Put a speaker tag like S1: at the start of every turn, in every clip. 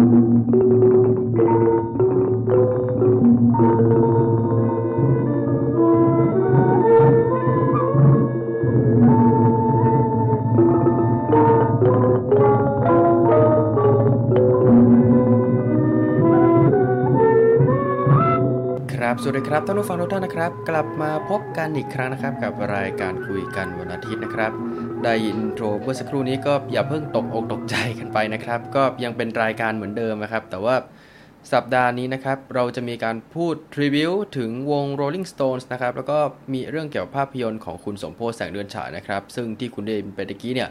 S1: ครับสวัสดีครับท่านผู้ฟังทุกท่านนะครับ กลับมาพบกันอีกครั้งนะครับ กับรายการคุยกันวันอาทิตย์นะครับ ได้ intro เมื่อสักครู่นี้ก็อย่าเพิ่งตกอกตกใจกันไปนะครับ ก็ยังเป็นรายการเหมือนเดิมนะครับ แต่ว่าสัปดาห์นี้นะครับ เราจะมีการพูดรีวิวถึงวง Rolling Stones นะครับ แล้วก็มีเรื่องเกี่ยวกับภาพยนตร์ของคุณสมโพธิ์แสงเดือนฉายนะครับ ซึ่งที่คุณได้ยินไปตะกี้เนี่ย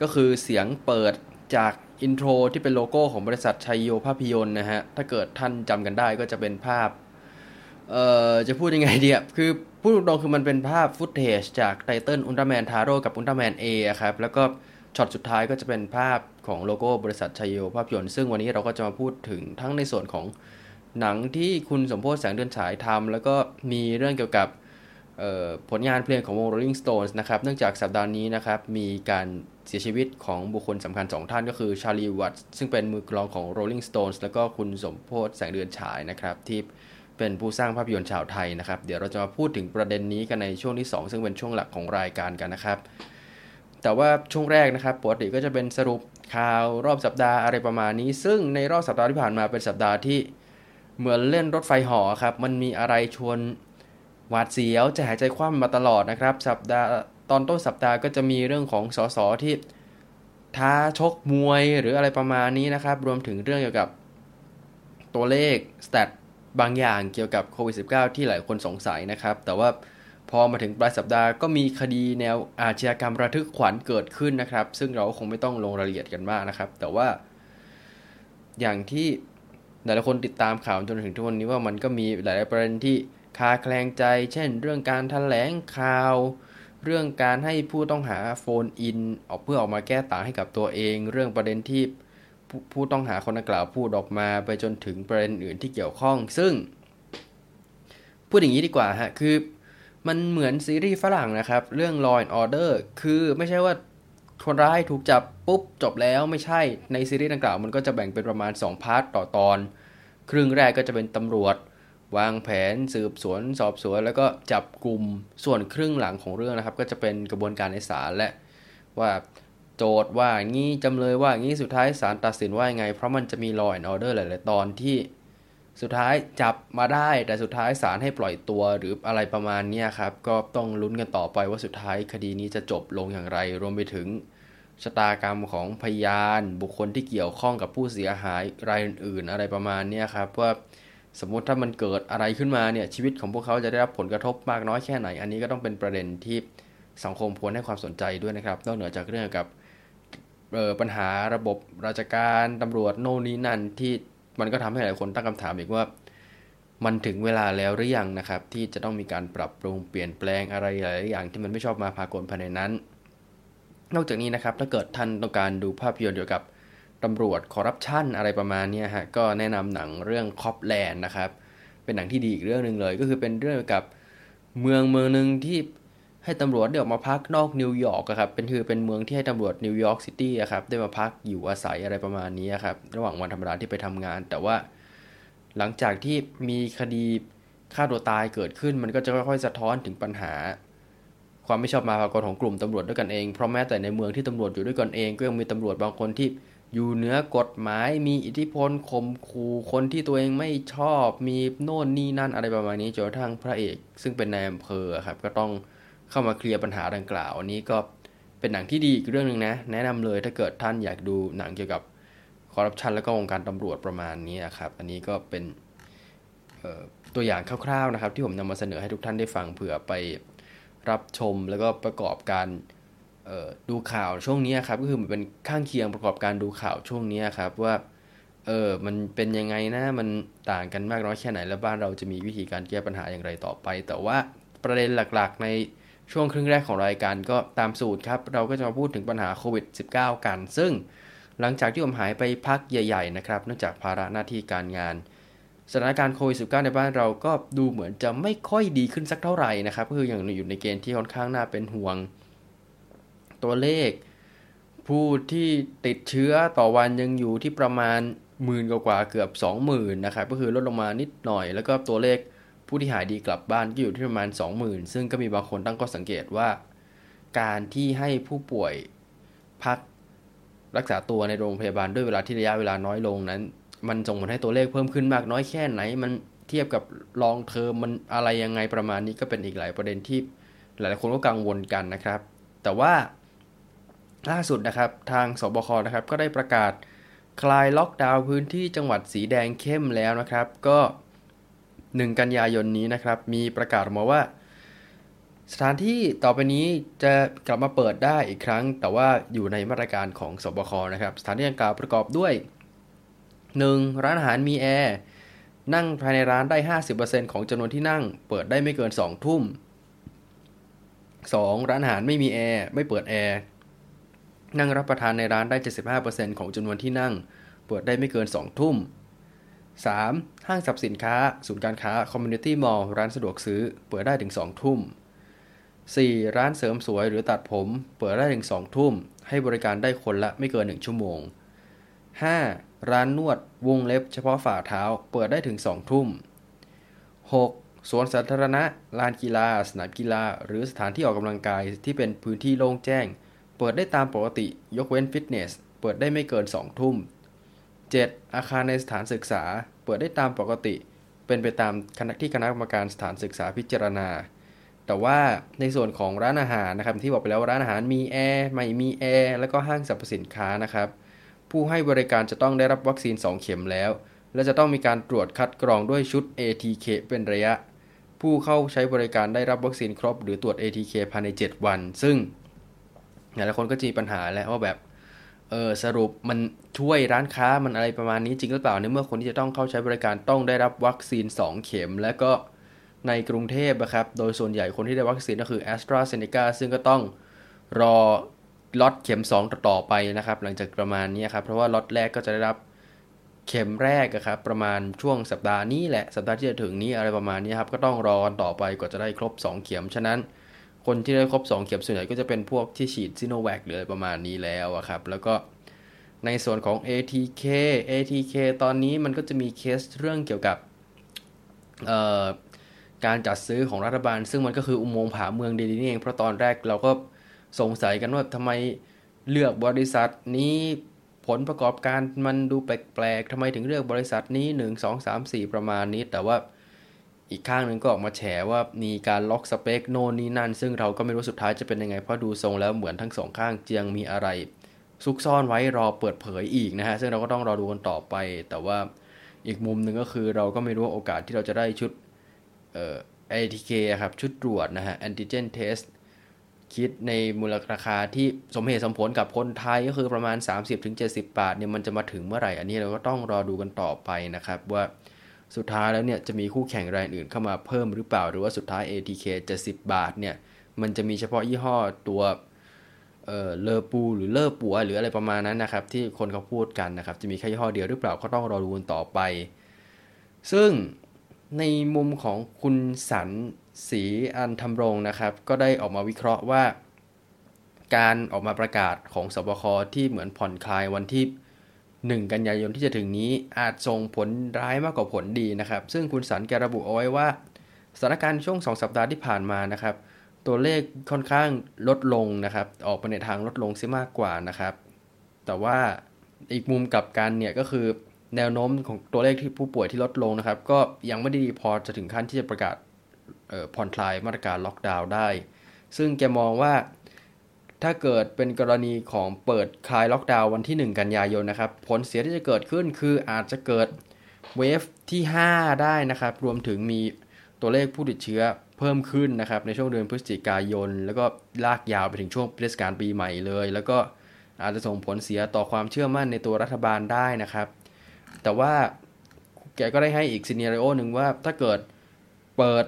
S1: ก็คือเสียงเปิดจาก intro ที่เป็นโลโก้ของบริษัทไชโยภาพยนตร์นะฮะ ถ้าเกิดท่านจำกันได้ก็จะเป็นภาพ เอ่อ จะพูดยังไงดีอะคือ พูดตรงๆคือมันเป็นภาพ footage จาก title อุลตร้าแมนทาโร่กับอุลตร้าแมนเอครับ แล้วก็ช็อตสุดท้ายก็จะเป็นภาพของโลโก้บริษัทไชโยภาพยนตร์ซึ่งวันนี้เราก็จะมาพูดถึงทั้งในส่วนของหนังที่คุณสมโพธิ์แสงเดือนฉายทำแล้วก็มีเรื่องเกี่ยวกับผลงานเพลงของวง Rolling Stones นะครับ เนื่องจากสัปดาห์นี้นะครับ มีการเสียชีวิตของบุคคลสำคัญ 2 ท่านก็คือ Charlie Watts ซึ่งเป็นมือกลองของ Rolling Stones แล้วก็คุณสมโพธิ์แสงเดือนฉายนะครับที่ เป็นผู้สร้างภาพยนตร์ชาวไทยนะครับ เดี๋ยวเราจะมาพูดถึงประเด็นนี้กันในช่วงที่ 2 ซึ่งเป็นช่วงหลักของรายการกันนะครับ แต่ว่าช่วงแรกนะครับปกติก็จะเป็นสรุปข่าวรอบสัปดาห์อะไรประมาณนี้ ซึ่งในรอบสัปดาห์ที่ผ่านมาเป็นสัปดาห์ที่เหมือนเล่นรถไฟหอครับมันมีอะไรชวนหวาดเสียวจะหายใจคว่ำมาตลอดนะครับ สัปดาห์ตอนต้นสัปดาห์ก็จะมีเรื่องของสสที่ท้าชกมวยหรืออะไรประมาณนี้นะครับ รวมถึงเรื่องเกี่ยวกับตัวเลขสแตท บางอย่างเกี่ยวกับโควิด -19 ที่หลายคนสงสัยนะครับ แต่ว่าพอมาถึงปลายสัปดาห์ก็มีคดีแนวอาชญากรรมระทึกขวัญเกิดขึ้นนะครับ ซึ่งเราคงไม่ต้องลงรายละเอียดกันมากนะครับ แต่ว่า อย่างที่หลายๆคนติดตามข่าวจนถึงทุกวันนี้ว่ามันก็มีหลายประเด็นที่คาแคลงใจ เช่น เรื่องการถแถลงข่าว เรื่องการให้ผู้ต้องหาโฟนอิน ออกเพื่อออกมาแก้ต่างให้กับตัวเอง เรื่องประเด็นที่ ผู้ต้องหาคนดังกล่าวพูดออกมาไปจนถึงประเด็นอื่นที่เกี่ยวข้อง ซึ่ง พูดอย่างนี้ดีกว่าฮะคือมันเหมือนซีรีส์ฝรั่งนะครับ เรื่อง Law and Order คือไม่ใช่ว่าคนร้ายถูกจับปุ๊บจบแล้วไม่ใช่ในซีรีส์ดังกล่าวมันก็จะแบ่งเป็นประมาณ 2 พาร์ทต่อตอน ครึ่งแรกก็จะเป็นตำรวจ วางแผนสืบสวน สอบสวน แล้วก็จับกลุ่มส่วนครึ่งหลังของเรื่องนะครับ ก็จะเป็นกระบวนการในศาลและว่า โจทย์ว่างี้จำเลยว่างี้สุดท้ายศาลตัดสินว่ายังไง เพราะมันจะมี law and order หลาย ๆ ตอนที่สุดท้ายจับมาได้ แต่สุดท้ายศาลให้ปล่อยตัวหรืออะไรประมาณนี้ครับ ก็ต้องลุ้นกันต่อไปว่าสุดท้ายคดีนี้จะจบลงอย่างไร รวมไปถึงชะตากรรมของพยานบุคคลที่เกี่ยวข้องกับผู้เสียหายรายอื่น ๆ อะไรประมาณนี้ครับว่าสมมติถ้ามันเกิดอะไรขึ้นมาเนี่ยชีวิตของพวกเขาจะได้รับผลกระทบมากน้อยแค่ไหน อันนี้ก็ต้องเป็นประเด็นที่สังคมควรให้ความสนใจด้วยนะครับนอกเหนือจากเรื่องกับ ปัญหาระบบราชการตำรวจโน่นนี้นั่นที่มันก็ทำให้หลายคนตั้งคำถามอีกว่า มันถึงเวลาแล้วหรือยังนะครับ ที่จะต้องมีการปรับปรุงเปลี่ยนแปลงอะไรหลายอย่างที่มันไม่ชอบมาพากลภายในนั้น นอกจากนี้นะครับถ้าเกิดท่านต้องการดูภาพยนตร์เกี่ยวกับตำรวจคอร์รัปชันอะไรประมาณนี้ฮะก็แนะนำหนังเรื่องคอปแลนด์นะครับเป็นหนังที่ดีอีกเรื่องหนึ่งเลย ก็คือเป็นเรื่องเกี่ยวกับเมืองเมืองหนึ่งที่ ให้ตำรวจได้ออกมาพักนอกนิวยอร์กครับเป็นคือเป็นเมืองที่ให้ตำรวจนิวยอร์กซิตี้ครับได้มาพักอยู่อาศัยอะไรประมาณนี้ครับระหว่างวันธรรมดาที่ไปทำงาน แต่ว่าหลังจากที่มีคดีฆ่าตัวตายเกิดขึ้น มันก็จะค่อยๆ สะท้อนถึงปัญหา ความไม่ชอบมาพากลของกลุ่มตำรวจด้วยกันเองเพราะแม้แต่ในเมืองที่ตำรวจอยู่ด้วยกันเองก็ยังมีตำรวจบางคนที่อยู่เหนือกฎหมายมีอิทธิพลข่มขู่คนที่ตัวเองไม่ชอบมีโน่นนี่นั่นอะไรประมาณนี้จนกระทั่งพระเอก ซึ่งเป็นนายอำเภอครับก็ต้อง เข้ามาเคลียร์ปัญหาดังกล่าว อันนี้ก็เป็นหนังที่ดีอีกเรื่องหนึ่งนะ แนะนำเลยถ้าเกิดท่านอยากดูหนังเกี่ยวกับคอร์รัปชันแล้วก็วงการตำรวจประมาณนี้ครับ อันนี้ก็เป็นตัวอย่างคร่าวๆนะครับ ที่ผมนำมาเสนอให้ทุกท่านได้ฟังเผื่อไปรับชมแล้วก็ประกอบการดูข่าวช่วงนี้ครับก็คือมันเป็นข้างเคียงประกอบการดูข่าวช่วงนี้ครับว่าเออมันเป็นยังไงนะมันต่างกันมากน้อยแค่ไหน แล้วบ้านเราจะมีวิธีการแก้ปัญหาอย่างไรต่อไป แต่ว่าประเด็นหลักๆใน ช่วงครึ่งแรกของรายการก็ตามสูตรครับ เราก็จะมาพูดถึงปัญหาโควิด -19 กัน ซึ่งหลังจากที่ผมหายไปพักใหญ่ ๆ นะครับ เนื่องจากภาระหน้าที่การงาน สถานการณ์โควิด -19 ในบ้านเราก็ดูเหมือนจะไม่ค่อยดีขึ้นสักเท่าไหร่นะครับ ก็คืออย่างอยู่ในเกณฑ์ที่ค่อนข้างน่าเป็นห่วง ตัวเลข ผู้ที่ติดเชื้อต่อวันยังอยู่ที่ประมาณหมื่นกว่าเกือบ 20,000นะครับ ก็คือลดลงมานิดหน่อย แล้วก็ตัวเลข ผู้ที่หายดีกลับบ้านก็อยู่ที่ประมาณ 20,000 ซึ่งก็มีบางคนตั้งข้อสังเกตว่า การที่ให้ผู้ป่วยพักรักษาตัวในโรงพยาบาลด้วยเวลาที่ระยะเวลาน้อยลงนั้น มันส่งผลให้ตัวเลขเพิ่มขึ้นมากน้อยแค่ไหน มันเทียบกับลองเทอมมันอะไรยังไงประมาณนี้ก็เป็นอีกหลายประเด็นที่หลายคนก็กังวลกันนะครับ แต่ว่าล่าสุดนะครับทางสบคนะครับก็ได้ประกาศคลายล็อกดาวน์พื้นที่จังหวัดสีแดงเข้มแล้วนะครับ ก็ 1 กันยายนนี้นะครับ มีประกาศมาว่า สถานที่ต่อไปนี้จะกลับมาเปิดได้อีกครั้ง แต่ว่าอยู่ในมาตรการของสบคนะครับ สถานที่ดังกล่าวประกอบด้วย 1. ร้านอาหารมีแอร์นั่งภายในร้านได้ 50%ของจำนวนที่นั่ง เปิดได้ไม่เกิน 2 ทุ่ม 2. ร้านอาหารไม่มีแอร์ไม่เปิดแอร์นั่งรับประทานในร้านได้ 75%ของจำนวนที่นั่ง เปิดได้ไม่เกิน 2 ทุ่ม 3. ห้างสรรพสินค้า ศูนย์การค้า community mall ร้านสะดวกซื้อ เปิดได้ถึง 2 ทุ่ม 4. ร้านเสริมสวยหรือตัดผม เปิดได้ถึง 2 ทุ่ม ให้บริการได้คนละไม่เกิน 1 ชั่วโมง 5. ร้านนวดวงเล็บเฉพาะฝ่าเท้า เปิดได้ถึง 2 ทุ่ม 6. สวนสาธารณะ ลานกีฬา สนามกีฬา หรือสถานที่ออกกำลังกายที่เป็นพื้นที่โล่งแจ้ง เปิดได้ตามปกติ ยกเว้นฟิตเนส เปิดได้ไม่เกิน 2 ทุ่ม 7. อาคารในสถานศึกษา เปิดได้ตามปกติ เป็นไปตามคณะที่คณะกรรมการสถานศึกษาพิจารณา แต่ว่าในส่วนของร้านอาหารนะครับที่บอกไปแล้วร้านอาหารมีแอร์ไม่มีแอร์แล้วก็ห้างสรรพสินค้านะครับ ผู้ให้บริการจะต้องได้รับวัคซีน 2 เข็มแล้ว และจะต้องมีการตรวจคัดกรองด้วยชุด ATK เป็นระยะ ผู้เข้าใช้บริการได้รับวัคซีนครบ หรือตรวจ ATK ภายใน 7 วัน ซึ่งหลายคนก็จะมีปัญหาแล้วว่าแบบ เออสรุปมันช่วยร้านค้ามันอะไรประมาณนี้จริงหรือเปล่าในเมื่อคนที่จะต้องเข้าใช้บริการต้องได้รับวัคซีน 2 เข็ม และก็ในกรุงเทพนะครับ โดยส่วนใหญ่คนที่ได้วัคซีนก็คือ a s t r a z เซ e c a ซึ่งก็ต้องรอล็อตเข็ม 2 ต่อไปนะครับ หลังจากประมาณนี้ครับ เพราะว่าล็อตแรกก็จะได้รับเข็มแรกครับ ประมาณช่วงสัปดาห์นี้แหละสัปดาห์ที่จะถึงนี้อะไรประมาณนี้ครับก็ต้องรอกันต่อไปกว่าจะได้ครบ 2 เข็มฉะนั้น คนที่ได้ครบ2เข็มส่วนใหญ่ก็จะเป็นพวกที่ฉีดซิโนแวคหรืออะไรประมาณนี้แล้วครับ แล้วก็ในส่วนของ ATK ATK ตอนนี้มันก็จะมีเคสเรื่องเกี่ยวกับการจัดซื้อของรัฐบาล ซึ่งมันก็คืออุโมงค์ผาเมืองดีนี่เอง เพราะตอนแรกเราก็สงสัยกันว่าทำไมเลือกบริษัทนี้ผลประกอบการมันดูแปลกๆทำไมถึงเลือกบริษัทนี้ 1 2 3 4 ประมาณนี้ แต่ว่า อีกข้างหนึ่งก็ออกมาแฉว่ามีการล็อกสเปคโน่นนี่นั่น ซึ่งเราก็ไม่รู้สุดท้ายจะเป็นยังไงเพราะดูทรงแล้วเหมือนทั้งสองข้างเจียงมีอะไร ซุกซ่อนไว้รอเปิดเผยอีกนะฮะซึ่งเราก็ต้องรอดูกันต่อไป แต่ว่าอีกมุมหนึ่งก็คือเราก็ไม่รู้โอกาสที่เราจะได้ชุดเอ่อ ATK ครับชุดตรวจนะฮะ antigen test คิดในมูลราคาที่สมเหตุสมผลกับคนไทยก็คือประมาณ 30-70 บาทเนี่ยมันจะมาถึงเมื่อไหร่ อันนี้เราก็ต้องรอดูกันต่อไปนะครับว่า สุดท้ายแล้วเนี่ยจะมีคู่แข่งรายอื่นเข้ามาเพิ่มหรือเปล่า หรือว่าสุดท้าย ATK จะ10 บาทเนี่ยมันจะมีเฉพาะยี่ห้อตัวเออเลอปูหรือเลอปัวหรืออะไรประมาณนั้นนะครับ ที่คนเขาพูดกันนะครับ จะมีแค่ยี่ห้อเดียวหรือเปล่าก็ต้องรอดูกันต่อไป ซึ่งในมุมของคุณสันสีอันทำรงนะครับ ก็ได้ออกมาวิเคราะห์ว่า การออกมาประกาศของสบคที่เหมือนผ่อนคลายวันที่ 1 กันยายนที่จะถึงนี้อาจส่งผลร้ายมากกว่าผลดีนะครับ ซึ่งคุณสันแกระบุเอาไว้ว่าสถานการณ์ช่วง 2 สัปดาห์ที่ผ่านมานะครับ ตัวเลขค่อนข้างลดลงนะครับ ออกไปในทางลดลงซิมากกว่านะครับ แต่ว่าอีกมุมกลับกันเนี่ยก็คือแนวโน้มของตัวเลขที่ผู้ป่วยที่ลดลงนะครับ ก็ยังไม่ได้ดีพอจะถึงขั้นที่จะประกาศผ่อนคลายมาตรการล็อกดาวน์ได้ ซึ่งแกมองว่า ถ้าเกิดเป็นกรณีของเปิดคลายล็อกดาวน์วันที่ 1 กันยายนนะครับ ผลเสียที่จะเกิดขึ้นคืออาจจะเกิดเวฟที่ 5 ได้นะครับ รวมถึงมีตัวเลขผู้ติดเชื้อเพิ่มขึ้นนะครับ ในช่วงเดือนพฤศจิกายน แล้วก็ลากยาวไปถึงช่วงเทศกาลปีใหม่เลย แล้วก็อาจจะส่งผลเสียต่อความเชื่อมั่นในตัวรัฐบาลได้นะครับ แต่ว่าแกก็ได้ให้อีกซีเนียริโอหนึ่งว่าถ้าเกิดเปิด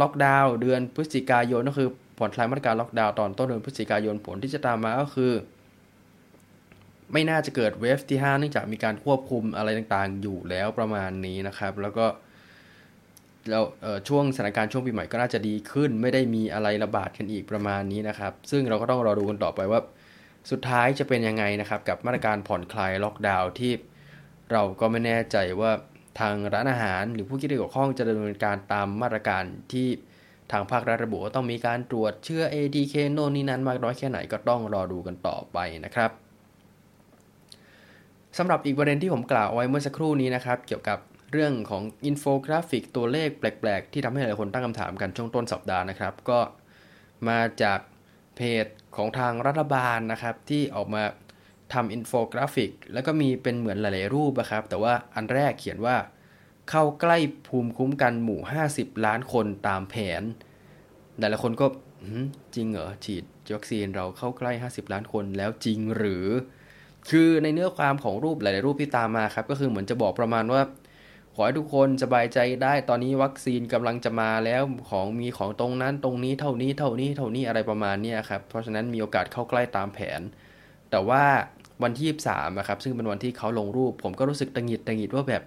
S1: ล็อกดาวน์เดือนพฤศจิกายนก็คือ ผ่อนคลายมาตรการล็อกดาวน์ตอนต้นเดือนพฤศจิกายนผลที่จะตามมาก็คือ ไม่น่าจะเกิดเวฟที่ 5 เนื่องจากมีการควบคุมอะไรต่างๆ อยู่แล้วประมาณนี้นะครับ แล้วก็แล้วช่วงสถานการณ์ช่วงปีใหม่ก็น่าจะดีขึ้น ไม่ได้มีอะไรระบาดกันอีกประมาณนี้นะครับ ซึ่งเราก็ต้องรอดูกันต่อไปว่า สุดท้ายจะเป็นยังไงนะครับ กับมาตรการผ่อนคลายล็อกดาวน์ที่เราก็ไม่แน่ใจว่าทางร้านอาหารหรือผู้ที่เกี่ยวข้องจะดำเนินการตามมาตรการที่ ทางภาครัฐระบุว่าต้องมีการตรวจเชื้อ ATK โน่นนี่นั้นมากน้อยแค่ไหนก็ต้องรอดูกันต่อไปนะครับสำหรับอีกประเด็นที่ผมกล่าวไว้เมื่อสักครู่นี้นะครับ เกี่ยวกับเรื่องของอินโฟกราฟิกตัวเลขแปลก ๆ ที่ทำให้หลายคนตั้งคำถามกันช่วงต้นสัปดาห์นะครับ ก็มาจากเพจของทางรัฐบาลนะครับ ที่ออกมาทำอินโฟกราฟิก แล้วก็มีเป็นเหมือนหลาย ๆ รูปนะครับ แต่ว่าอันแรกเขียนว่า เข้าใกล้ภูมิคุ้มกันหมู่ 50 ล้านคนตามแผนหลายๆคนก็จริงเหรอ ฉีดวัคซีนเราเข้าใกล้ 50 ล้านคนแล้วจริงหรือ คือในเนื้อความของรูปหลาย ๆ รูปที่ตามมาครับ ก็คือเหมือนจะบอกประมาณว่า ขอให้ทุกคนสบายใจได้ตอนนี้วัคซีนกำลังจะมาแล้วของมีของตรงนั้นตรงนี้เท่านี้เท่านี้เท่านี้อะไรประมาณนี้ครับ เพราะฉะนั้นมีโอกาสเข้าใกล้ตามแผน แต่ว่าวันที่ 23นะครับซึ่งเป็นวันที่เขาลงรูป ผมก็รู้สึกตังหิดตังหิดว่าแบบ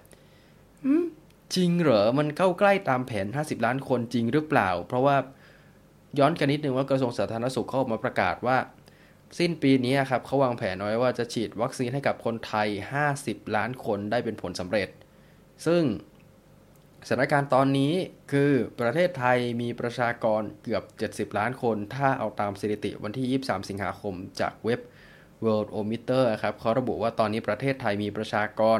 S1: จริงเหรอ มันเข้าใกล้ตามแผน 50 ล้านคนจริงหรือเปล่า เพราะว่าย้อนกันนิดนึงว่ากระทรวงสาธารณสุขเขาออกมาประกาศว่า สิ้นปีนี้ครับเขาวางแผนไว้ว่าจะฉีดวัคซีนให้กับคนไทย 50 ล้านคนได้เป็นผลสำเร็จ ซึ่งสถานการณ์ตอนนี้คือประเทศไทยมีประชากรเกือบ 70 ล้านคน ถ้าเอาตามสถิติวันที่ 23 สิงหาคมจากเว็บ Worldometer ครับเขาระบุว่าตอนนี้ประเทศไทยมีประชากร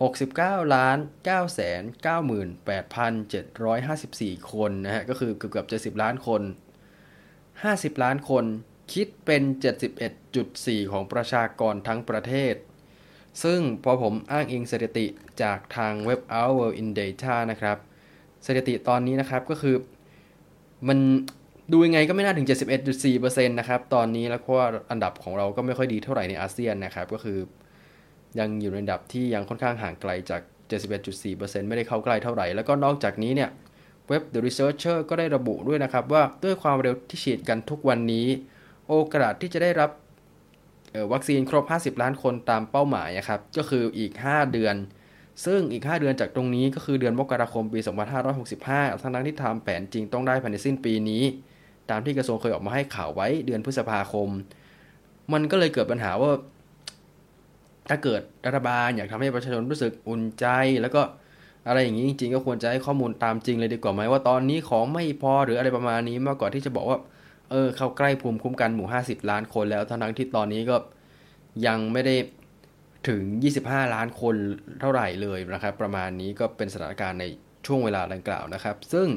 S1: 69ล้าน9แสน98,754 คนนะฮะ ก็คือเกือบ70 ล้านคน 50 ล้านคนคิดเป็น 71.4 ของประชากรทั้งประเทศ ซึ่งพอผมอ้างอิงสถิติจากทางเว็บ Our in Data นะครับ สถิติตอนนี้นะครับก็คือมันดูยังไงก็ไม่น่าถึง 71.4%นะครับ ตอนนี้แล้วเพราะว่าอันดับของเราก็ไม่ค่อยดีเท่าไหร่ในอาเซียนนะครับ ก็คือ ยังอยู่ในระดับที่ยังค่อนข้างห่างไกลจาก 71.4%ไม่ได้เข้าใกล้เท่าไหร่ แล้วก็นอกจากนี้เนี่ยเว็บ The Researcher ก็ได้ระบุด้วยนะครับว่าด้วยความเร็วที่ฉีดกันทุกวันนี้ โอกาสที่จะได้รับวัคซีนครบ 50 ล้านคนตามเป้าหมายครับก็คืออีก 5 เดือน ซึ่งอีก 5 เดือนจากตรงนี้ก็คือเดือนมกราคมปี 2565 ทั้งนั้นที่ทำแผนจริงต้องได้ภายในสิ้นปีนี้ ตามที่กระทรวงเคยออกมาให้ข่าวไว้เดือนพฤษภาคม มันก็เลยเกิดปัญหาว่า ถ้าเกิดรัฐบาลอยากทำให้ประชาชนรู้สึกอุ่นใจ แล้วก็อะไรอย่างนี้จริง ๆ ก็ควรจะให้ข้อมูลตามจริงเลยดีกว่าไหมว่าตอนนี้ของไม่พอหรืออะไรประมาณนี้มากกว่าที่จะบอกว่า เออ เข้าใกล้ภูมิคุ้มกันหมู่ 50 ล้านคนแล้วทั้งที่ตอนนี้ก็ยังไม่ได้ถึง 25 ล้านคนเท่าไหร่เลยนะครับ ประมาณนี้ก็เป็นสถานการณ์ในช่วงเวลาดังกล่าวนะครับ ซึ่ง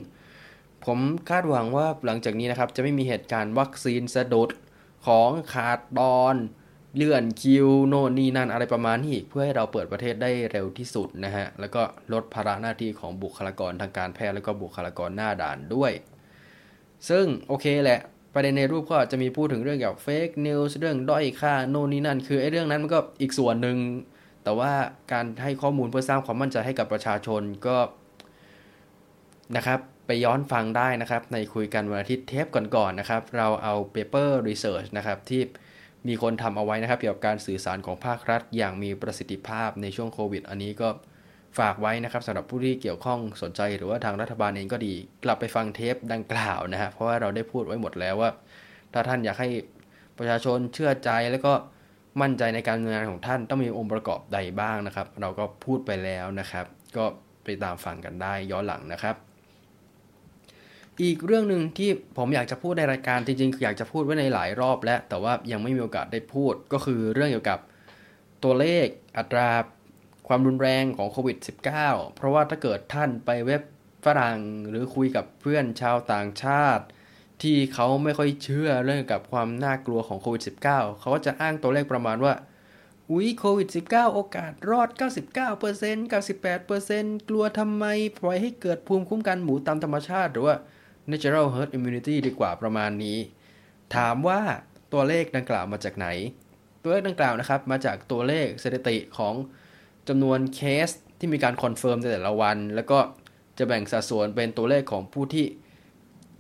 S1: ผมคาดหวังว่าหลังจากนี้นะครับ จะไม่มีเหตุการณ์วัคซีนสะดุดของขาดตอน เลื่อนคิวโน่นนี่นั่นอะไรประมาณนี้เพื่อให้เราเปิดประเทศได้เร็วที่สุดนะฮะ แล้วก็ลดภาระหน้าที่ของบุคลากรทางการแพทย์แล้วก็บุคลากรหน้าด่านด้วย ซึ่งโอเคแหละ ประเด็นในรูปก็จะมีพูดถึงเรื่องเกี่ยวกับเฟกนิวส์เรื่องด้อยค่าโน่นนี่นั่น คือไอ้เรื่องนั้นมันก็อีกส่วนหนึ่ง แต่ว่าการให้ข้อมูลเพื่อสร้างความมั่นใจให้กับประชาชนก็นะครับไปย้อนฟังได้นะครับ ในคุยกันวันอาทิตย์เทปก่อนๆนนะครับ เราเอา paper research นะครับที่ มีคนทำเอาไว้นะครับ เกี่ยวกับการสื่อสารของภาครัฐ อย่างมีประสิทธิภาพในช่วงโควิด อันนี้ก็ฝากไว้นะครับสำหรับผู้ที่เกี่ยวข้องสนใจหรือว่าทางรัฐบาลเองก็ดี กลับไปฟังเทปดังกล่าวนะฮะเพราะว่าเราได้พูดไว้หมดแล้วว่า ถ้าท่านอยากให้ประชาชนเชื่อใจแล้วก็มั่นใจในการงานของท่านต้องมีองค์ประกอบใดบ้างนะครับ เราก็พูดไปแล้วนะครับ ก็ไปตามฟังกันได้ย้อนหลังนะครับ อีกเรื่องหนึ่งที่ผมอยากจะพูดในรายการจริงๆอยากจะพูดไว้ในหลายรอบแล้วแต่ว่ายังไม่มีโอกาสได้พูดก็คือเรื่องเกี่ยวกับตัวเลขอัตราความรุนแรงของโควิด -19 เพราะว่าถ้าเกิดท่านไปเว็บฝรั่งหรือคุยกับเพื่อนชาวต่างชาติ ที่เขาไม่ค่อยเชื่อเรื่องกับความน่ากลัวของโควิด -19 เขาก็จะอ้างตัวเลขประมาณว่าอุ้ยโควิด -19 โอกาสรอด 99% 98%กลัวทำไม ปล่อยให้เกิดภูมิคุ้มกันหมูตามธรรมชาติหรือว่า natural herd immunity ดีกว่าประมาณนี้ ถามว่าตัวเลขดังกล่าวมาจากไหน ตัวเลขดังกล่าวนะครับ มาจากตัวเลขสถิติของจำนวนเคสที่มีการ confirm ในแต่ละวัน แล้วก็จะแบ่งสัดส่วนเป็นตัวเลขของผู้ที่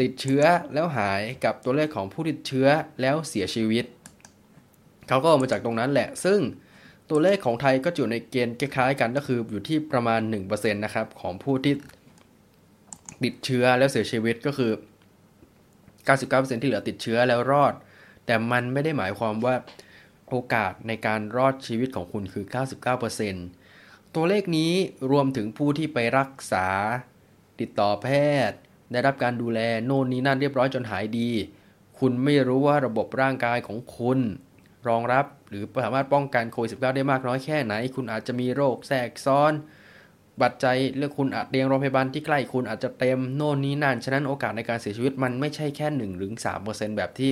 S1: ติดเชื้อแล้วหายกับตัวเลขของผู้ติดเชื้อแล้วเสียชีวิต เขาก็ออกมาจากตรงนั้นแหละ ซึ่งตัวเลขของไทยก็อยู่ในเกณฑ์คล้ายๆกันก็คืออยู่ที่ประมาณ 1%นะครับของผู้ที่ ติดเชื้อแล้วเสียชีวิตก็คือ 99%ที่เหลือติดเชื้อแล้วรอด แต่มันไม่ได้หมายความว่าโอกาสในการรอดชีวิตของคุณคือ 99%ตัวเลขนี้รวมถึงผู้ที่ไปรักษา ติดต่อแพทย์ ได้รับการดูแลโน่นนี้นั่นเรียบร้อยจนหายดี คุณไม่รู้ว่าระบบร่างกายของคุณ รองรับหรือสามารถป้องกันโควิด -19 ได้มากน้อยแค่ไหน คุณอาจจะมีโรคแทรกซ้อน บัตรใจเลือกคุณอาจเตียงโรงพยาบาลที่ใกล้คุณอาจจะเต็มโน่นนี้นั่นฉะนั้นโอกาสในการเสียชีวิตมันไม่ใช่แค่1หรือ3%แบบที่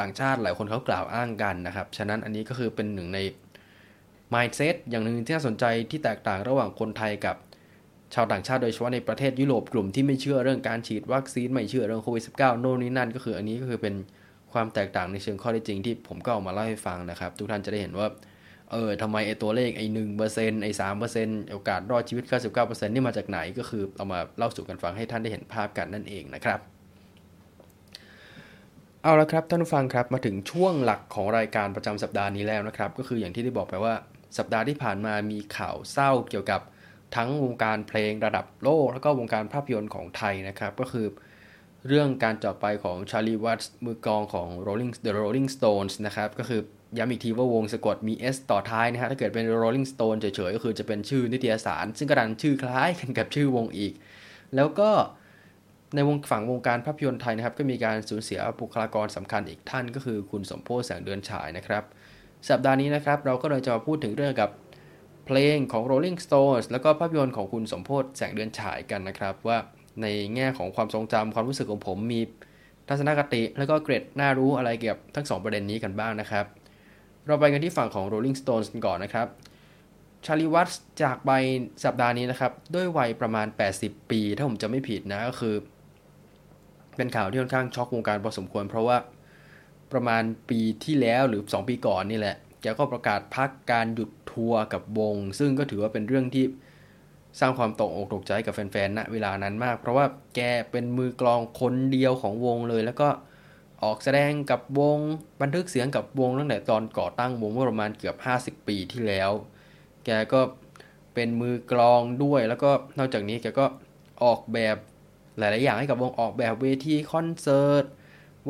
S1: ต่างชาติหลายคนเขากล่าวอ้างกันนะครับ ฉะนั้นอันนี้ก็คือเป็นหนึ่งใน mindset อย่างหนึ่งที่น่าสนใจที่แตกต่างระหว่างคนไทยกับชาวต่างชาติโดยเฉพาะในประเทศยุโรปกลุ่มที่ไม่เชื่อเรื่องการฉีดวัคซีนไม่เชื่อเรื่องโควิด -19 โน่นนี่นั่นก็คืออันนี้ก็คือเป็นความแตกต่างในเชิงข้อเท็จจริงที่ผมก็ออกมาเล่าให้ฟังนะครับ ทุกท่านจะได้เห็นว่า เออทำไมไอตัวเลขไอหนึ่งเปอร์เซ็นต์ไอสามเปอร์เซ็นต์โอกาสรอดชีวิต99%นี่มาจากไหนก็คือเอามาเล่าสู่กันฟังให้ท่านได้เห็นภาพกันนั่นเองนะครับเอาละครับท่านผู้ฟังครับมาถึงช่วงหลักของรายการประจำสัปดาห์นี้แล้วนะครับ ก็คืออย่างที่ได้บอกไปว่าสัปดาห์ที่ผ่านมามีข่าวเศร้าเกี่ยวกับทั้งวงการเพลงระดับโลก แล้วก็วงการภาพยนตร์ของไทยนะครับ ก็คือเรื่องการจากไปของชาลีวัตส์มือกองของ Rolling The Rolling Stones นะครับ ก็คือ ย้ำอีกทีว่าวงสะกดมี S ต่อท้ายนะฮะ ถ้าเกิดเป็น Rolling Stone เฉยๆ ก็คือจะเป็นชื่อนิตยสาร ซึ่งกระดันชื่อคล้ายกันกับชื่อวงอีก แล้วก็ในวงฝั่งวงการภาพยนตร์ไทยนะครับ ก็มีการสูญเสียบุคลากรสำคัญอีกท่านก็คือคุณสมโพศแสงเดือนฉายนะครับ สัปดาห์นี้นะครับเราก็เลยจะมาพูดถึงเรื่องกับเพลงของ Rolling Stones แล้วก็ภาพยนตร์ของคุณสมโพศแสงเดือนฉายกันนะครับ ว่าในแง่ของความทรงจำความรู้สึกของผมมีทัศนคติ แล้วก็เกร็ดน่ารู้อะไรเกี่ยวกับทั้ง 2 ประเด็นนี้กันบ้างนะครับ เราไปกันที่ฝั่งของ Rolling Stones ก่อนนะครับ ชาลีวัตจากไปสัปดาห์นี้นะครับ ด้วยวัยประมาณ 80 ปี ถ้าผมจะไม่ผิดนะก็คือ เป็นข่าวที่ค่อนข้างช็อกวงการพอสมควร เพราะว่าประมาณปีที่แล้วหรือ 2 ปีก่อนนี่แหละแกก็ประกาศพักการหยุดทัวร์กับวง ซึ่งก็ถือว่าเป็นเรื่องที่สร้างความตกอกตกใจกับแฟนๆณเวลานั้นมาก เพราะว่าแกเป็นมือกลองคนเดียวของวงเลย แล้วก็ ออกแสดงกับวงบันทึกเสียงกับวงตั้งแต่ตอนก่อตั้งวงเมื่อประมาณเกือบ 50 ปีที่แล้ว แกก็เป็นมือกลองด้วย แล้วก็นอกจากนี้แกก็ออกแบบหลาย ๆ อย่างให้กับวงออกแบบเวทีคอนเสิร์ต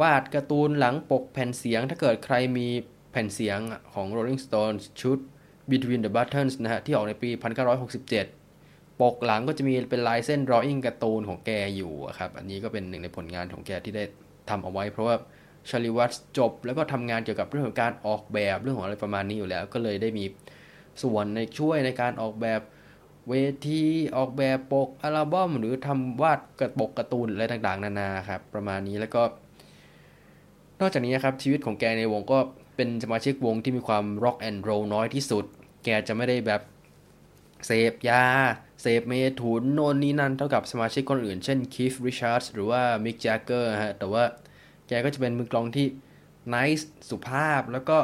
S1: วาดการ์ตูนหลังปกแผ่นเสียง ถ้าเกิดใครมีแผ่นเสียงของ Rolling Stones ชุด Between the Buttons นะฮะที่ออกในปี 1967 ปกหลังก็จะมีเป็นลายเส้น drawing การ์ตูนของแกอยู่ครับ อันนี้ก็เป็นหนึ่งในผลงานของแกที่ได้ ทำเอาไว้ เพราะว่าชาลิวัตจบ แล้วก็ทำงานเกี่ยวกับเรื่องของการออกแบบเรื่องของอะไรประมาณนี้อยู่แล้ว ก็เลยได้มีส่วนในช่วยในการออกแบบเวทีออกแบบปกอัลบั้มหรือทำวาดกระปกการ์ตูนอะไรต่างๆ นานาครับประมาณนี้แล้วก็ นอกจากนี้นะครับชีวิตของแกในวงก็เป็นสมาชิกวงที่มีความร็อกแอนด์โรลน้อยที่สุด แกจะไม่ได้แบบเสพยา เสพเมถุนโน่นนี่นั่นเท่ากับสมาชิกคนอื่น เช่นคีธ ริชาร์ดส์หรือว่ามิกแจ็กเกอร์ฮะ แต่ว่าแกก็จะเป็นมือกลองที่นิ่งสุภาพ แล้วก็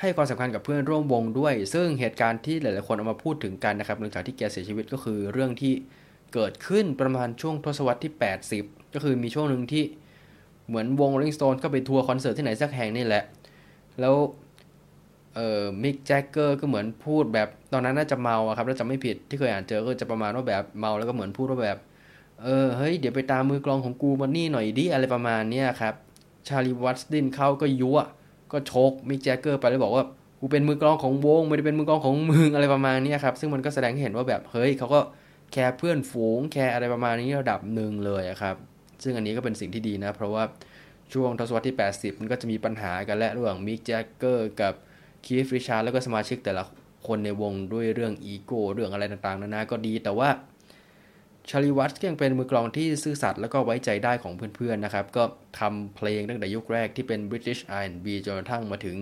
S1: ให้ความสำคัญกับเพื่อนร่วมวงด้วย ซึ่งเหตุการณ์ที่หลาย ๆ คนเอามาพูดถึงกันนะครับหลังจากที่แกเสียชีวิตก็คือเรื่องที่เกิดขึ้นประมาณช่วงทศวรรษที่ 80 ก็คือมีช่วงหนึ่งที่เหมือนวง Rolling Stone ก็ไปทัวร์คอนเสิร์ตที่ไหนสักแห่งนี่แหละ แล้ว เอ่อมิกแจ็กเกอร์ก็เหมือนพูดแบบตอนนั้นน่าจะเมาครับถ้าจำไม่ผิดที่เคยอ่านเจอก็จะประมาณว่าแบบเมาแล้วก็เหมือนพูดว่าแบบเออเฮ้ยเดี๋ยวไปตามมือกลองของกูมานี่หน่อยดิอะไรประมาณนี้ครับชาร์ลีวัตส์ได้ยินเข้าก็ยัวะก็ชกมิกแจ็กเกอร์ไปแล้วบอกว่ากูเป็นมือกลองของวง ไม่ได้เป็นมือกลองของมึงอะไรประมาณนี้ครับซึ่งมันก็แสดงให้เห็นว่าแบบเฮ้ยเขาก็แคร์เพื่อนฝูงแคร์อะไรประมาณนี้ระดับหนึ่งเลยครับซึ่งอันนี้ก็เป็นสิ่งที่ดีนะ เพราะว่าช่วงทศวรรษที่ 80 มันก็จะมีปัญหากันและระหว่างมิกแจ็กเกอร์กับ คีธ ริชาร์ดส์แล้วก็สมาชิกแต่ละคนในวงด้วยเรื่องอีโก้เรื่องอะไรต่างๆนานาก็ดี แต่ว่าชาลีวัตก็ยังเป็นมือกลองที่ซื่อสัตย์แล้วก็ไว้ใจได้ของเพื่อนๆนะครับ ก็ทำเพลงตั้งแต่ยุคแรกที่เป็น British R&B จนกระทั่งมาถึง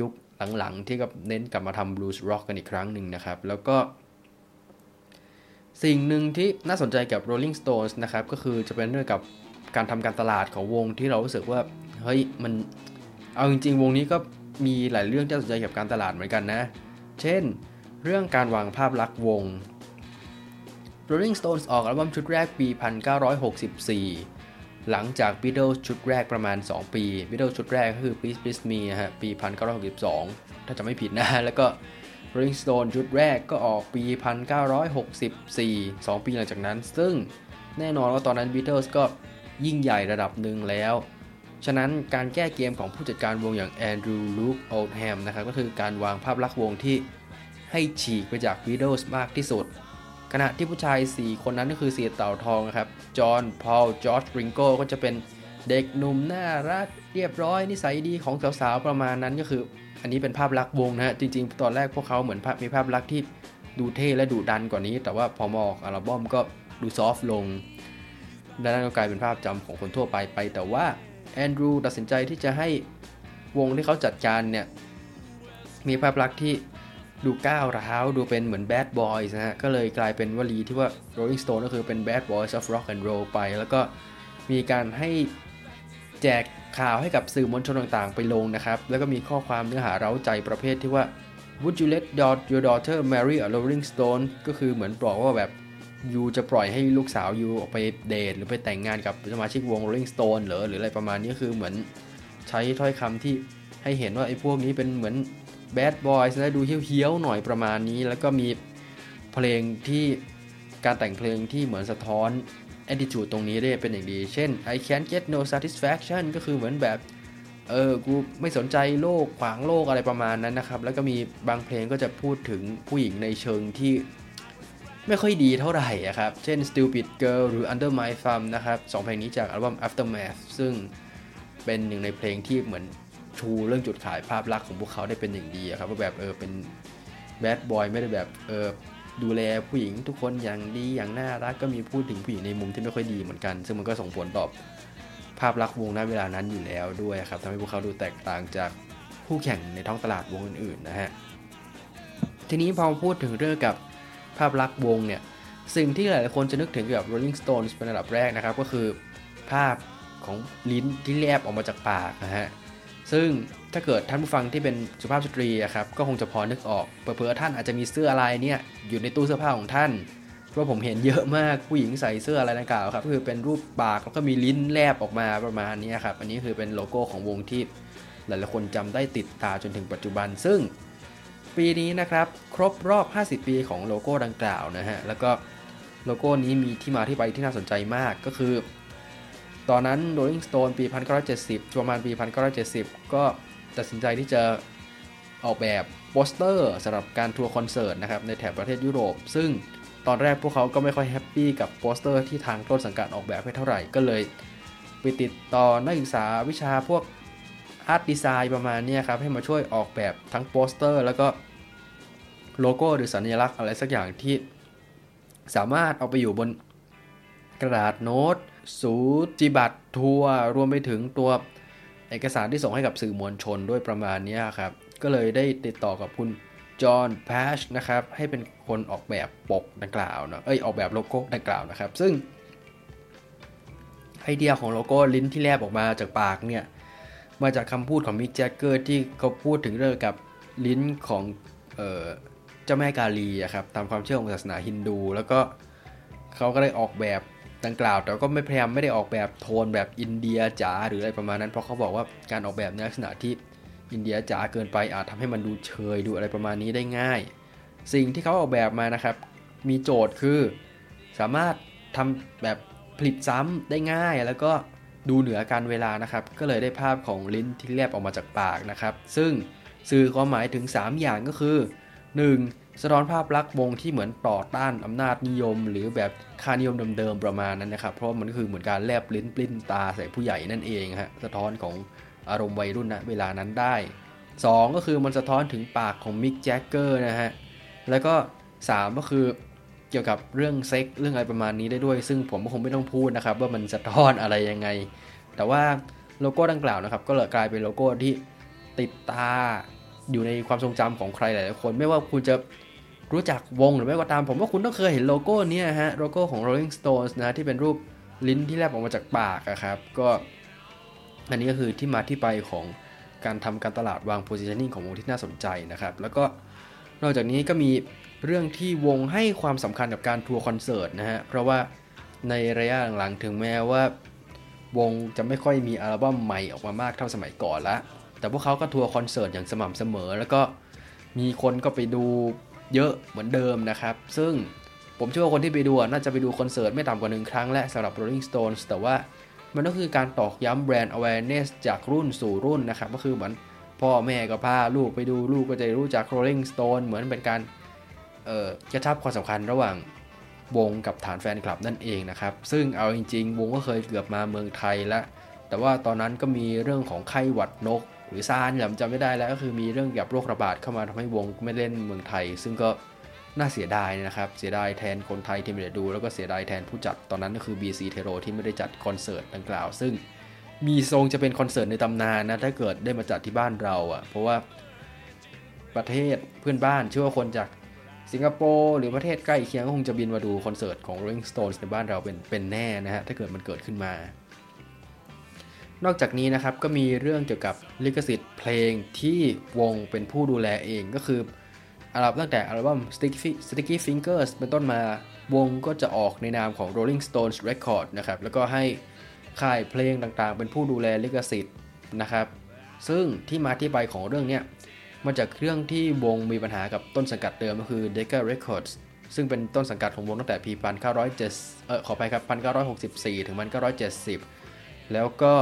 S1: ยุคหลังๆ ที่ก็เน้นกลับมาทำ blues rock กันอีกครั้งหนึ่งนะครับ แล้วก็ สิ่งหนึ่งที่น่าสนใจกับ Rolling Stones นะครับ ก็คือจะเป็นเรื่องกับการทำการตลาดของวงที่เรารู้สึกว่า เฮ้ยมันเอาจริงๆ วงนี้ก็ มีหลายเรื่องที่น่าสนใจเกับการตลาดเหมือนกันนะ เช่น เรื่องการวางภาพลักษณ์วง Rolling Stones ออกอัลบั้มชุดแรกปี 1964 หลังจาก Beatles ชุดแรกประมาณ 2 ปี Beatles ชุดแรกก็คือ Please Please Me ฮะปี 1962 ถ้าจะไม่ผิดนะ แล้วก็ Rolling Stone ชุดแรกก็ออกปี 1964 2 ปีหลังจากนั้น ซึ่งแน่นอนว่าตอนนั้น Beatles ก็ยิ่งใหญ่ระดับหนึ่งแล้ว ฉะนั้นการแก้เกมของผู้จัดการวงอย่างแอนดรูว์ลูคโอลแฮมนะครับก็คือการวางภาพลักษณ์วงที่ให้ฉีกไปจากวีด o สมากที่สุด ขณะที่ผู้ชาย 4 คนนั้นก็คือเสียเต่าทองนะครับ จอห์น พอล จอร์จริงโก้ก็จะเป็นเด็กหนุ่มน่ารักเรียบร้อยนิสัยดีของสาวๆประมาณนั้นก็คือ อันนี้เป็นภาพลักษณ์วงนะฮะจริงๆ ตอนแรกพวกเขาเหมือนมีภาพลักษณ์ที่ดูเท่และดุดันกว่านี้ แต่ว่าพอมออกอัลบั้มก็ดูซอฟลงดังนั้นก็กลายเป็นภาพจำของคนทั่วไปไปแต่ว่า แอนดรูตัดสินใจที่จะให้วงที่เขาจัดการเนี่ย มีภาพลักษณ์ที่ดูก้าวร้าวดูเป็นเหมือน Bad Boys นะฮะ ก็เลยกลายเป็นวลีที่ว่า Rolling Stone ก็คือเป็น Bad Boys of Rock and Roll ไป แล้วก็มีการให้แจกข่าวให้กับสื่อมวลชนต่างๆ ไปลงนะครับ แล้วก็มีข้อความเนื้อหาเร้าใจประเภทที่ว่า Would you let your daughter marry a Rolling Stone ก็คือเหมือนบอกว่าแบบ ยูจะปล่อยให้ลูกสาวยูออกไปเดทหรือไปแต่งงานกับสมาชิกวง Rolling Stone หรือหรืออะไรประมาณนี้คือเหมือนใช้ถ้อยคำที่ให้เห็นว่าไอ้พวกนี้เป็นเหมือน Bad Boys นะดูเฮี้ยวๆหน่อยประมาณนี้ แล้วก็มีเพลงที่การแต่งเพลงที่เหมือนสะท้อน attitude ตรงนี้ได้เป็นอย่างดี เช่น I can't get no satisfaction ก็คือเหมือนแบบเออ กูไม่สนใจโลกขวางโลกอะไรประมาณนั้นนะครับ แล้วก็มีบางเพลงก็จะพูดถึงผู้หญิงในเชิงที่ ไม่ค่อยดีเท่าไหร่ครับ เช่น Stupid Girl หรือ Under My Thumb นะครับสองเพลงนี้จากอัลบั้ม Aftermath ซึ่งเป็นหนึ่งในเพลงที่เหมือนชูเรื่องจุดขายภาพลักษณ์ของพวกเขาได้เป็นอย่างดีครับว่าแบบเออเป็นแบดบอยไม่ได้แบบเออดูแลผู้หญิงทุกคนอย่างดีอย่างน่ารักก็มีพูดถึงผู้หญิงในมุมที่ไม่ค่อยดีเหมือนกัน ซึ่งมันก็ส่งผลต่อภาพลักษณ์วงณเวลานั้นอยู่แล้วด้วยครับทำให้พวกเขาดูแตกต่างจากคู่แข่งในท้องตลาดวงอื่นๆนะฮะทีนี้พอพูดถึงเรื่องกับ ภาพลักษณ์วงเนี่ย สิ่งที่หลายๆคนจะนึกถึงเกี่ยวกับ Rolling Stones เป็นระดับแรกนะครับ ก็คือภาพของลิ้นที่แลบออกมาจากปากนะฮะ ซึ่งถ้าเกิดท่านผู้ฟังที่เป็นสุภาพสตรีครับ ก็คงจะพอนึกออก เผื่อท่านอาจจะมีเสื้ออะไรเนี่ยอยู่ในตู้เสื้อผ้าของท่าน เพราะผมเห็นเยอะมากผู้หญิงใส่เสื้ออะไรดังกล่าวครับ ก็คือเป็นรูปปากแล้วก็มีลิ้นแลบออกมาประมาณนี้ครับ อันนี้คือเป็นโลโก้ของวงที่หลายๆคนจำได้ติดตาจนถึงปัจจุบัน ซึ่ง ปีนี้นะครับ ครบรอบ 50 ปีของโลโก้ดังกล่าวนะฮะ แล้วก็โลโก้นี้มีที่มาที่ไปที่น่าสนใจมากก็คือ ตอนนั้น Rolling Stone ปี 1970 ประมาณปี 1970 ก็ตัดสินใจที่จะออกแบบโปสเตอร์สำหรับการทัวร์คอนเสิร์ตนะครับในแถบประเทศยุโรป ซึ่งตอนแรกพวกเขาก็ไม่ค่อย happy กับโปสเตอร์ที่ทางต้นสังกัดออกแบบให้เท่าไหร่ก็เลยไปติดต่อนักศึกษาวิชาพวก art design ประมาณนี้ครับ ให้มาช่วยออกแบบทั้งโปสเตอร์ แล้วก็โลโก้หรือสัญลักษณ์อะไรสักอย่างที่สามารถเอาไปอยู่บนกระดาษโน้ต สูจิบัตรทัวร์รวมไปถึงตัวเอกสารที่ส่งให้กับสื่อมวลชนด้วยประมาณนี้ครับ ก็เลยได้ติดต่อกับคุณจอห์นแพชนะครับ ให้เป็นคนออกแบบปกดังกล่าวนะเอ้ยออกแบบโลโก้ดังกล่าวนะครับ ซึ่งไอเดียของโลโก้ลิ้นที่แลบออกมาจากปากเนี่ย มาจากคำพูดของมิกแจ็กเกอร์ที่เขาพูดถึงเรื่องกับลิ้นของเจ้าแม่กาลีครับตามความเชื่อของศาสนาฮินดู แล้วก็เขาก็ได้ออกแบบดังกล่าว แต่ก็ไม่พยายามไม่ได้ออกแบบโทนแบบอินเดียจ๋าหรืออะไรประมาณนั้น เพราะเขาบอกว่าการออกแบบในลักษณะที่อินเดียจ๋าเกินไปอาจทำให้มันดูเชยดูอะไรประมาณนี้ได้ง่าย สิ่งที่เขาออกแบบมานะครับ มีโจทย์คือสามารถทำแบบผลิตซ้ำได้ง่ายแล้วก็ ดูเหนือการเวลานะครับ ก็เลยได้ภาพของลิ้นที่แลบออกมาจากปากนะครับ ซึ่งสื่อความหมายถึง 3 อย่างก็คือ 1. สะท้อนภาพลักษณ์วงที่เหมือนต่อต้านอำนาจนิยม หรือแบบค่านิยมเดิมๆประมาณนั้นนะครับ เพราะมันก็คือเหมือนการแลบลิ้นปลิ้นตาใส่ผู้ใหญ่นั่นเองฮะสะท้อนของอารมณ์วัยรุ่นนะเวลานั้นได้ 2 ก็คือมันสะท้อนถึงปากของมิกแจ็คเกอร์นะฮะแล้วก็ 3 ก็คือ เกี่ยวกับเรื่องเซ็กเรื่องอะไรประมาณนี้ได้ด้วย ซึ่งผมก็คงไม่ต้องพูดนะครับ ว่ามันสะท้อนอะไรยังไง แต่ว่าโลโก้ดังกล่าวนะครับ ก็เลยกลายเป็นโลโก้ที่ติดตาอยู่ในความทรงจำของใครหลายๆคน ไม่ว่าคุณจะรู้จักวงหรือไม่ก็ตาม ผมว่าคุณต้องเคยเห็นโลโก้นี้ฮะโลโก้ของ Rolling Stones นะที่เป็นรูปลิ้นที่แลบออกมาจากปากครับ ก็อันนี้ก็คือที่มาที่ไปของการทำการตลาดวาง positioning ของวงที่น่าสนใจนะครับ แล้วก็นอกจากนี้ก็มี เรื่องที่วงให้ความสำคัญกับการทัวร์คอนเสิร์ตนะฮะ เพราะว่าในระยะหลังๆ ถึงแม้ว่าวงจะไม่ค่อยมีอัลบั้มใหม่ออกมามากเท่าสมัยก่อนละ แต่พวกเขาก็ทัวร์คอนเสิร์ตอย่างสม่ำเสมอ แล้วก็มีคนก็ไปดูเยอะเหมือนเดิมนะครับ ซึ่งผมเชื่อว่าคนที่ไปดูน่าจะไปดูคอนเสิร์ตไม่ต่ำกว่าหนึ่งครั้งและสำหรับ Rolling Stones แต่ว่ามันก็คือการตอกย้ำแบรนด์ awareness จากรุ่นสู่รุ่นนะครับ ก็คือเหมือนพ่อแม่ก็พาลูกไปดูลูกก็จะรู้จัก Rolling Stone เหมือนเป็นการ กระชับความสำคัญระหว่างวงกับฐานแฟนคลับนั่นเองนะครับ ซึ่งเอาจริง ๆ วงก็เคยเกือบมาเมืองไทยแล้ว แต่ว่าตอนนั้นก็มีเรื่องของไข้หวัดนก หรือซานจำจำไม่ได้แล้วก็คือมีเรื่องเกี่ยวกับโรคระบาดเข้ามาทำให้วงไม่เล่นเมืองไทย ซึ่งก็น่าเสียดายนะครับ เสียดายแทนคนไทยที่ไม่ได้ดู แล้วก็เสียดายแทนผู้จัดตอนนั้นก็คือ BC t e r o ที่ไม่ได้จัดคอนเสิร์ตดังกล่าว ซึ่งมีทรงจะเป็นคอนเสิร์ตในตำนานนะถ้าเกิดได้มาจัดที่บ้านเราอะ่ะเพราะว่าประเทศเพื่อนบ้านเชื่อว่าคนจาก สิงคโปร์หรือประเทศใกล้เคียงก็คงจะบินมาดูคอนเสิร์ตของ Rolling Stones ในบ้านเราเป็นเป็นแน่นะฮะถ้าเกิดมันเกิดขึ้นมา นอกจากนี้นะครับก็มีเรื่องเกี่ยวกับลิขสิทธิ์เพลงที่วงเป็นผู้ดูแลเองก็คืออัลบั้มตั้งแต่อัลบั้ม Sticky, Sticky Fingers เป็นต้นมาวงก็จะออกในนามของ Rolling Stones Record นะครับแล้วก็ให้ค่ายเพลงต่างๆ เป็นผู้ดูแลลิขสิทธิ์นะครับซึ่งที่มาที่ไปของเรื่องเนี้ย มาจากเรื่องที่วงมีปัญหากับต้นสังกัดเดิมก็คือ Decca Records ซึ่งเป็นต้นสังกัดของวงตั้งแต่ปี1907เออขอไปครับ 1964 ถึง 1970 แล้วก็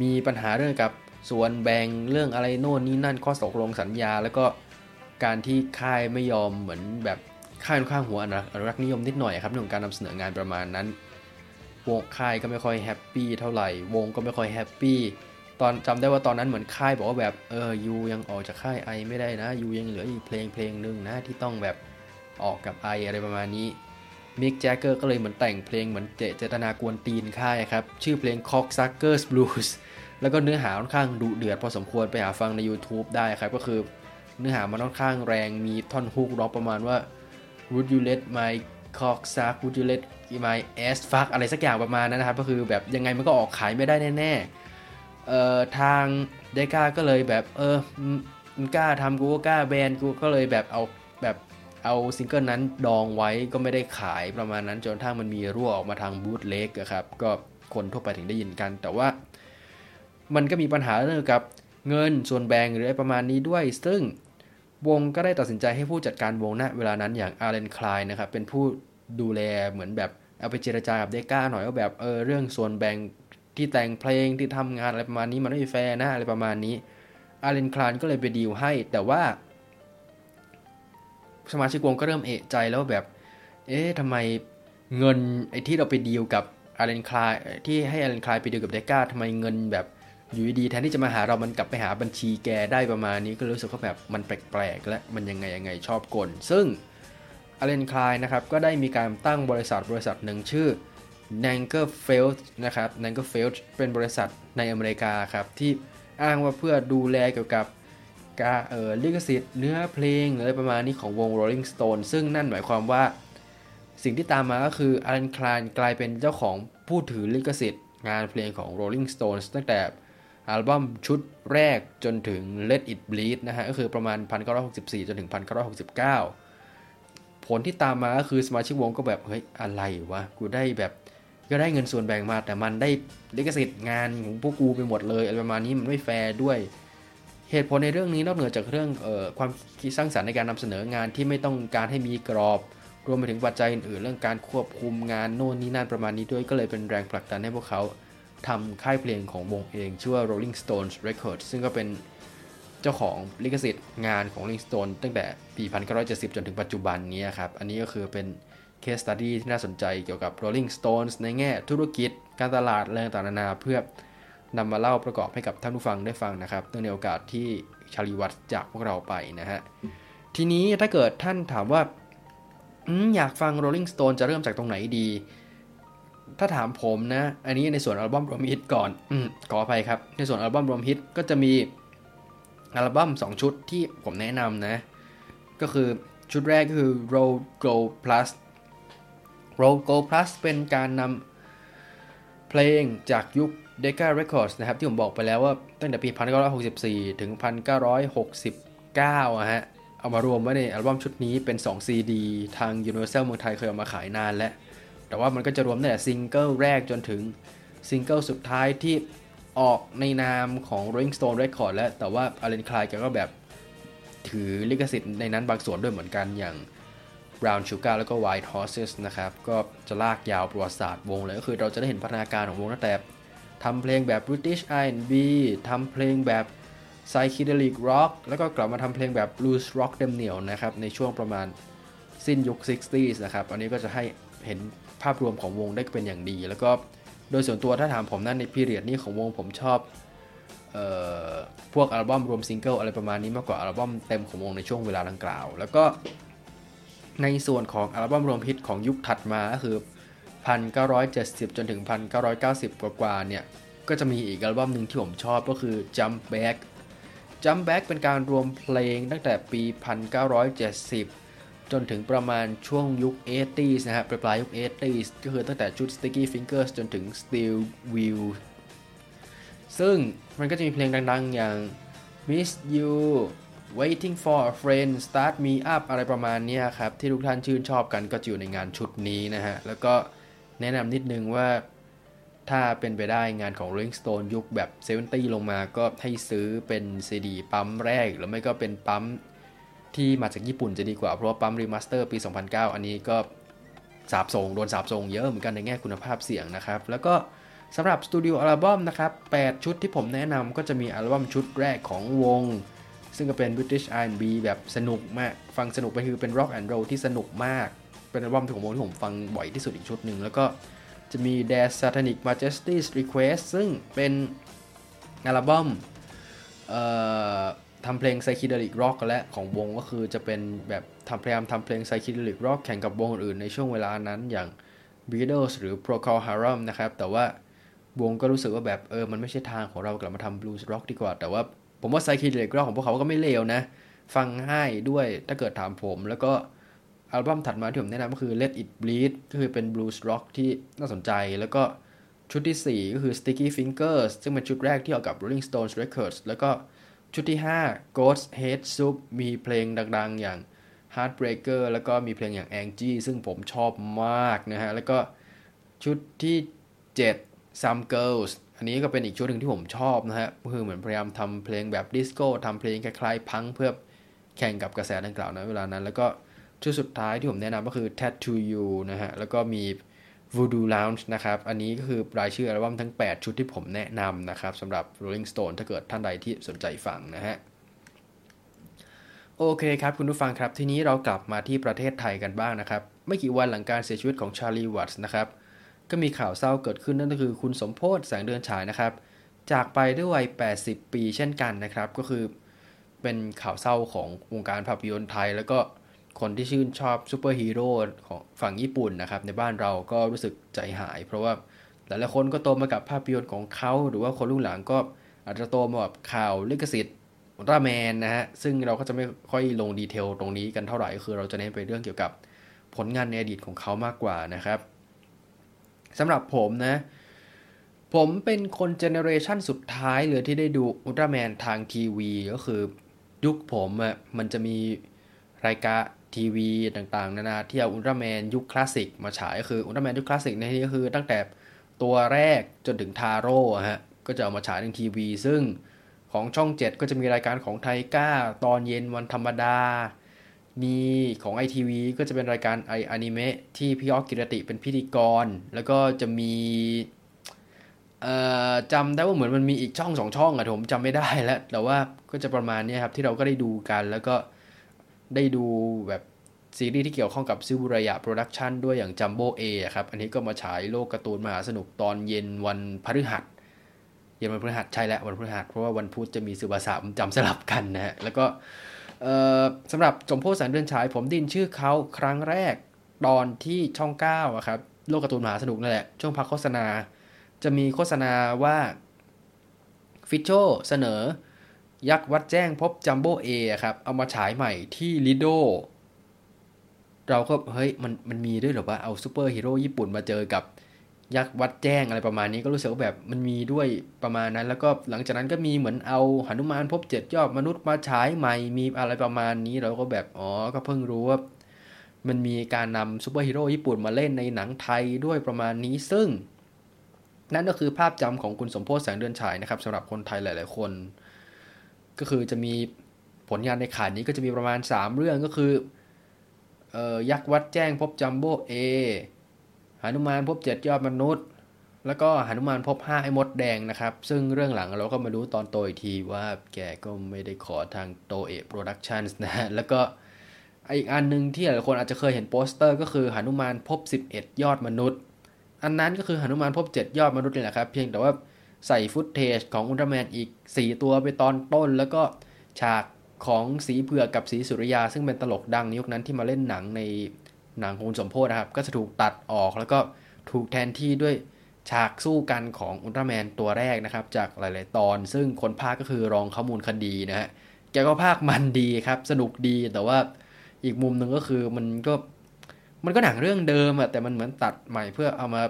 S1: มีปัญหาเรื่องกับส่วนแบ่งเรื่องอะไรโน่นนี่นั่นข้อตกลงสัญญา แล้วก็การที่ค่ายไม่ยอมเหมือนแบบค่ายค่งข้างหัวนะอนุรักษ์นิยมนิดหน่อยครับเรื่องการนำเสนองานประมาณนั้น วงค่ายก็ไม่ค่อย happy เท่าไหร่ วงก็ไม่ค่อย happy ตอนจำได้ว่าตอนนั้นเหมือนค่ายบอกว่าแบบเออ you ยังออกจากค่าย I ไม่ได้นะ you ยังเหลืออีกเพลงเพลงหนึ่งนะที่ต้องแบบออกกับ I อะไรประมาณนี้มิกแจ็กเกอร์ก็เลยเหมือนแต่งเพลงเหมือนเจเจตนากวนตีนค่ายครับ ชื่อเพลง Cocksucker Blues แล้วก็เนื้อหาค่อนข้างดุเดือดพอสมควรไปหาฟังใน YouTube ได้ครับ ก็คือเนื้อหามันค่อนข้างแรงมีท่อน hook ร้องประมาณว่า Would you let my cock suck Would you let my ass fuck อะไรสักอย่างประมาณนั้นนะครับ ก็คือแบบยังไงมันก็ออกขายไม่ได้แน่ๆ เอ่อทางเดก้าก็เลยแบบเออมึงกล้าทำกูก็กล้าแบนกูก็เลยแบบเอาแบบเอาซิงเกิลนั้นดองไว้ก็ไม่ได้ขายประมาณนั้นจนถ้ามันมีรั่วออกมาทางบูธเล็กครับก็คนทั่วไปถึงได้ยินกัน แต่ว่ามันก็มีปัญหาเรื่องกับเงินส่วนแบ่งหรืออะไรประมาณนี้ด้วย ซึ่งวงก็ได้ตัดสินใจให้ผู้จัดการวงณเวลานั้นอย่างอัลเลน ไคลน์นะครับเป็นผู้ดูแลเหมือนแบบเอาไปเจรจากับเดคก้าหน่อยว่าแบบเออเรื่องส่วนแบ่ง ที่แต่งเพลงที่ทำงานอะไรประมาณนี้มันไม่แฟร์นะอะไรประมาณนี้อัลเลน ไคลน์ก็เลยไปดีลให้ แต่ว่า สมาชิกวงก็เริ่มเอะใจแล้วแบบ เอ๊ะทำไมเงินไอ้ที่เราไปดีลกับอัลเลน ไคลน์ที่ให้อัลเลน ไคลน์ไปดีลกับเดคก้าทำไมเงินแบบอยู่ดีแทนที่จะมาหาเรามันกลับไปหาบัญชีแกได้ประมาณนี้ก็รู้สึกว่าแบบมันแปลกๆและมันยังไงยังไงชอบกล ซึ่งอาเลนคลายนะครับก็ได้มีการตั้งบริษัทบริษัทหนึ่งชื่อ n a n g e r f e l d นะครับ n a n g e r f e l d เป็นบริษัทในอเมริกาครับ ที่อ้างว่าเพื่อดูแลเกี่ยวกับการเออลิขสิทธิ์เนื้อเพลงอะไรประมาณนี้ของวง Rolling Stone ซึ่งนั่นหมายความว่า สิ่งที่ตามมาก็คืออเลนคลายกลายเป็นเจ้าของผู้ถือลิขสิทธิ์ งานเพลงของ Rolling Stones ตั้งแต่อัลบั้มชุดแรกจนถึง Let It Bleed นะฮะ ก็คือประมาณ 1964 จนถึง 1969 ผลที่ตามมาก็คือสมาชิกวงก็แบบ เฮ้ย อะไรวะ กูได้แบบ ก็ได้เงินส่วนแบ่งมา แต่มันได้ลิขสิทธิ์งานของพวกกูไปหมดเลยอะไรประมาณนี้มันไม่แฟร์ด้วย เหตุผลในเรื่องนี้นอกเหนือจากเรื่องออความคิดสร้างสรรค์ในการนำเสนองานที่ไม่ต้องการให้มีกรอบ รวมไปถึงปัจจัยอื่นๆเรื่องการควบคุมงานโน่นนี่นั่นประมาณนี้ด้วยก็เลยเป็นแรงผลักดันให้พวกเขาทำค่ายเพลงของวงเองชื่อว่า Rolling Stones Records ซึ่งก็เป็นเจ้าของลิขสิทธิ์งานของ Rolling Stone ตั้งแต่ปี 1970 จนถึงปัจจุบันนี้ครับ อันนี้ก็คือเป็น case study ที่น่าสนใจเกี่ยวกับ Rolling Stones ในแง่ธุรกิจ การตลาดอะไรต่างๆนานาเพื่อนำมาเล่าประกอบให้กับท่านผู้ฟังได้ฟังนะครับเนื่องในโอกาสที่ชาลีวัตจากพวกเราไปนะฮะ ทีนี้ถ้าเกิดท่านถามว่าออยากฟัง Rolling Stone จะเริ่มจากตรงไหนดี ถ้าถามผมนะ อันนี้ในส่วนอัลบั้มรวมฮิตก่อนอขออภัยครับ ในส่วนอัลบั้มรวมฮิตก็จะมีอัลบั้ม 2 ชุดที่ผมแนะนำนะ ก็คือชุดแรกก็คือ Road Go Plus Road Go Plus เป็นการนำเพลงจากยุค Decca Records นะครับ ที่ผมบอกไปแล้วว่าตั้งแต่ปี 1964 ถึง 1969อะฮะ เอามารวมไว้ในอัลบั้มชุดนี้เป็น 2 CD ทาง Universal เมืองไทยเคยเอามาขายนานแล้ว แต่ว่ามันก็จะรวมตั้งแต่ซิงเกิลแรกจนถึงซิงเกิลสุดท้ายที่ออกในนามของ Rolling Stone Record แล้ว แต่ว่าอัลเลน ไคลน์แกก็แบบถือลิขสิทธิ์ในนั้นบางส่วนด้วยเหมือนกันอย่าง Brown Sugar แล้วก็ Wild Horses นะครับก็จะลากยาวประวัติศาสตร์วงเลยก็คือเราจะได้เห็นพัฒนาการของวงตั้งแต่ทำเพลงแบบ British R&B ทำเพลงแบบ Psychedelic Rock แล้วก็กลับมาทำเพลงแบบ Blues Rock เต็มเหนียวนะครับในช่วงประมาณสิ้นยุค 60s นะครับอันนี้ก็จะให้เห็นภาพรวมของวงได้เป็นอย่างดี แล้วก็โดยส่วนตัวถ้าถามผมนั่นใน period นี้ของวงผมชอบพวกอัลบั้มรวมซิงเกิลอะไรประมาณนี้มากกว่าอัลบั้มเต็มของวงในช่วงเวลาดังกล่าว แล้วก็ ในส่วนของอัลบั้มรวมฮิตของยุคถัดมาก็คือ 1970 จนถึง 1990 กว่าๆเนี่ย ก็จะมีอีกอัลบั้มหนึ่งที่ผมชอบก็คือ Jump Back Jump Back เป็นการรวมเพลงตั้งแต่ปี 1970 จนถึงประมาณช่วงยุค 80s นะครับปลายยุค 80s ก็คือตั้งแต่ชุด Sticky Fingers จนถึง Steel Wheel ซึ่งมันก็จะมีเพลงดังๆอย่าง Miss You Waiting for a Friend Start Me Up อะไรประมาณนี้ครับ ที่ทุกท่านชื่นชอบกันก็จะอยู่ในงานชุดนี้นะฮะ แล้วก็แนะนำนิดนึงว่าถ้าเป็นไปได้งานของ Rolling Stone ยุคแบบ 70 ลงมาก็ให้ซื้อเป็นซีดีปั๊มแรก หรือไม่ก็เป็นปั๊มที่มาจากญี่ปุ่นจะดีกว่า เพราะว่าปั๊ม remaster ปี 2009 อันนี้ก็สาปส่งโดนสาปส่งเยอะเหมือนกันในแง่คุณภาพเสียงนะครับ แล้วก็สำหรับสตูดิโออัลบั้มนะครับ 8 ชุดที่ผมแนะนำก็จะมีอัลบั้มชุดแรกของวง ซึ่งก็เป็น British R&B แบบสนุกมาก ฟังสนุกไปคือเป็น Rock and Roll ที่สนุกมาก เป็นอัลบั้มที่ผมที่ผมฟังบ่อยที่สุดอีกชุดหนึ่ง แล้วก็จะมี d a s Satanic Majesty's Request ซึ่งเป็นอัลบั้มทำเพลง Psychedelic Rock และของวงก็คือจะเป็นแบบทำพยายามทำเพลง Psychedelic Rock แข่งกับวงอื่นในช่วงเวลานั้นอย่าง Beatles หรือ Procol Harum นะครับ แต่ว่าวงก็รู้สึกว่าแบบเออมันไม่ใช่ทางของเรากลับมาทำบลูส์ร็อกดีกว่า แต่ว่า ผมว่าไซคิเด็กร็อกของพวกเขาก็ไม่เลวนะ ฟังง่ายด้วยถ้าเกิดถามผม แล้วก็อัลบั้มถัดมาที่ผมแนะนำก็คือ Let It Bleed ก็คือเป็นบลูส์ร็อกที่น่าสนใจ แล้วก็ชุดที่ 4 ก็คือ Sticky Fingers ซึ่งเป็นชุดแรกที่ออกกับ Rolling Stones Records แล้วก็ชุดที่ 5 Goats Head Soup มีเพลงดังๆ อย่าง Heartbreaker แล้วก็มีเพลงอย่าง Angie ซึ่งผมชอบมากนะฮะ แล้วก็ชุดที่ 7 Some Girls อันนี้ก็เป็นอีกชุดหนึ่งที่ผมชอบนะฮะคือเหมือนพยายามทำเพลงแบบดิสโก้ทำเพลงคล้ายๆพังก์เพื่อแข่งกับกระแสดังกล่าวนะเวลานั้น แล้วก็ชุดสุดท้ายที่ผมแนะนำก็คือ Tattoo You นะฮะ แล้วก็มี Voodoo Lounge นะครับ อันนี้ก็คือรายชื่ออัลบั้มทั้ง 8 ชุดที่ผมแนะนำนะครับสำหรับ Rolling Stone ถ้าเกิดท่านใดที่สนใจฟังนะฮะ โอเคครับ คุณผู้ฟังครับ ทีนี้เรากลับมาที่ประเทศไทยกันบ้างนะครับ ไม่กี่วันหลังการเสียชีวิตของชาลีวัตส์นะครับ ก็มีข่าวเศร้าเกิดขึ้นนั่นก็คือคุณสมโพศแสงเดือนฉายนะครับ จากไปด้วยวัย 80 ปีเช่นกันนะครับ ก็คือเป็นข่าวเศร้าของวงการภาพยนตร์ไทย แล้วก็คนที่ชื่นชอบซูเปอร์ฮีโร่ของฝั่งญี่ปุ่นนะครับ ในบ้านเราก็รู้สึกใจหาย เพราะว่าหลายๆคนก็โตมากับภาพยนตร์ของเขา หรือว่าคนรุ่นหลังก็อาจจะโตมาแบบข่าวลิขสิทธิ์อุลตร้าแมนนะฮะ ซึ่งเราก็จะไม่ค่อยลง detail ตรงนี้กันเท่าไหร่ คือเราจะเน้นไปเรื่องเกี่ยวกับผลงานในอดีตของเขามากกว่านะครับ สำหรับผมนะ ผมเป็นคนเจเนอเรชันสุดท้ายเลยที่ได้ดูอุลตร้าแมนทางทีวี ก็คือยุคผมอะ่ะมันจะมีรายการทีวีต่างๆ นานาที่เอาอุลตร้าแมนยุคคลาสสิกมาฉายก็คืออุลตร้าแมนยุคคลาสสิกในที่นี้คือตั้งแต่ตัวแรกจนถึงทาโร่ฮะก็จะเอามาฉายในทีวี ซึ่งของช่อง 7 ก็จะมีรายการของไทก้า ตอนเย็นวันธรรมดา มีของ ITV ก็จะเป็นรายการไออนิเมะที่พี่ออกกิรติเป็นพิธีกร แล้วก็จะมีจำได้ว่าเหมือนมันมีอีกช่องสองช่องอะผมจำไม่ได้แล้ว แต่ว่าก็จะประมาณนี้ครับที่เราก็ได้ดูกัน แล้วก็ได้ดูแบบซีรีส์ที่เกี่ยวข้องกับซิบุระยะโปรดักชันด้วยอย่างจัมโบเอครับ อันนี้ก็มาฉายโลกการ์ตูนมหาสนุกตอนเย็นวันพฤหัสเย็นวันพฤหัสใช่แล้ววันพฤหัสเพราะว่าวันพุธจะมีสืบาษาจำสลับกันนะฮะแล้วก็ สำหรับสมโพธิ แสงเดือนฉาย ผมได้ยินชื่อเขาครั้งแรกตอนที่ช่อง9อะครับโลกการ์ตูนมหาสนุกนั่นแหละ ช่วงพักโฆษณา จะมีโฆษณาว่าฟิชโชเสนอ ยักษ์วัดแจ้งพบจัมโบ้เอครับ เอามาฉายใหม่ที่ลิโดเราก็เฮ้ยมันมันมีด้วยหรอว่าเอาซูเปอร์ฮีโร่ญี่ปุ่นมาเจอกับ ยักษ์วัดแจ้งอะไรประมาณนี้ก็รู้สึกว่าแบบมันมีด้วยประมาณนั้น แล้วก็หลังจากนั้นก็มีเหมือนเอาหนุมานพบเจ็ดยอดมนุษย์มาฉายใหม่มีอะไรประมาณนี้เราก็แบบอ๋อก็เพิ่งรู้ว่ามันมีการนำซูเปอร์ฮีโร่ญี่ปุ่นมาเล่นในหนังไทยด้วยประมาณนี้ซึ่ง นั่นก็คือภาพจำของคุณสมโพธิ แสงเดือนฉายนะครับสำหรับคนไทยหลาย ๆ คน ก็คือจะมีผลงานในข่ายนี้ก็จะมีประมาณ 3 เรื่องก็คือออยักษ์วัดแจ้งพบจัมโบ้เอ หนุมานพบเจ็ดยอดมนุษย์ แล้วก็หนุมานพบห้าไอ้มดแดงนะครับ ซึ่งเรื่องหลังเราก็มารู้ตอนโตอีกทีว่าแกก็ไม่ได้ขอทางโตเอ production นะฮะแล้วก็อีกอันหนึ่งที่หลายคนอาจจะเคยเห็นโปสเตอร์ ก็คือหนุมานพบ 11 ยอดมนุษย์ อันนั้นก็คือหนุมานพบ 7 ยอดมนุษย์นี่แหละครับ เพียงแต่ว่าใส่ footage ของอุลตร้าแมนอีก 4 ตัวไปตอนต้น แล้วก็ฉากของสีเผือกกับศรีสุริยา ซึ่งเป็นตลกดังในยุคนั้นที่มาเล่นหนังใน หนังคุณสมโพธนะครับ ก็จะถูกตัดออกแล้วก็ถูกแทนที่ด้วยฉากสู้กันของอุลตร้าแมนตัวแรกนะครับ จากหลาย ๆ ตอน ซึ่งคนภาคก็คือรองข้อมูลคดีนะฮะแกก็ภาคมันดีครับ สนุกดีแต่ว่าอีกมุมหนึ่งก็คือมันก็มันก็หนังเรื่องเดิมอะแต่มันเหมือนตัดใหม่เพื่อเอามา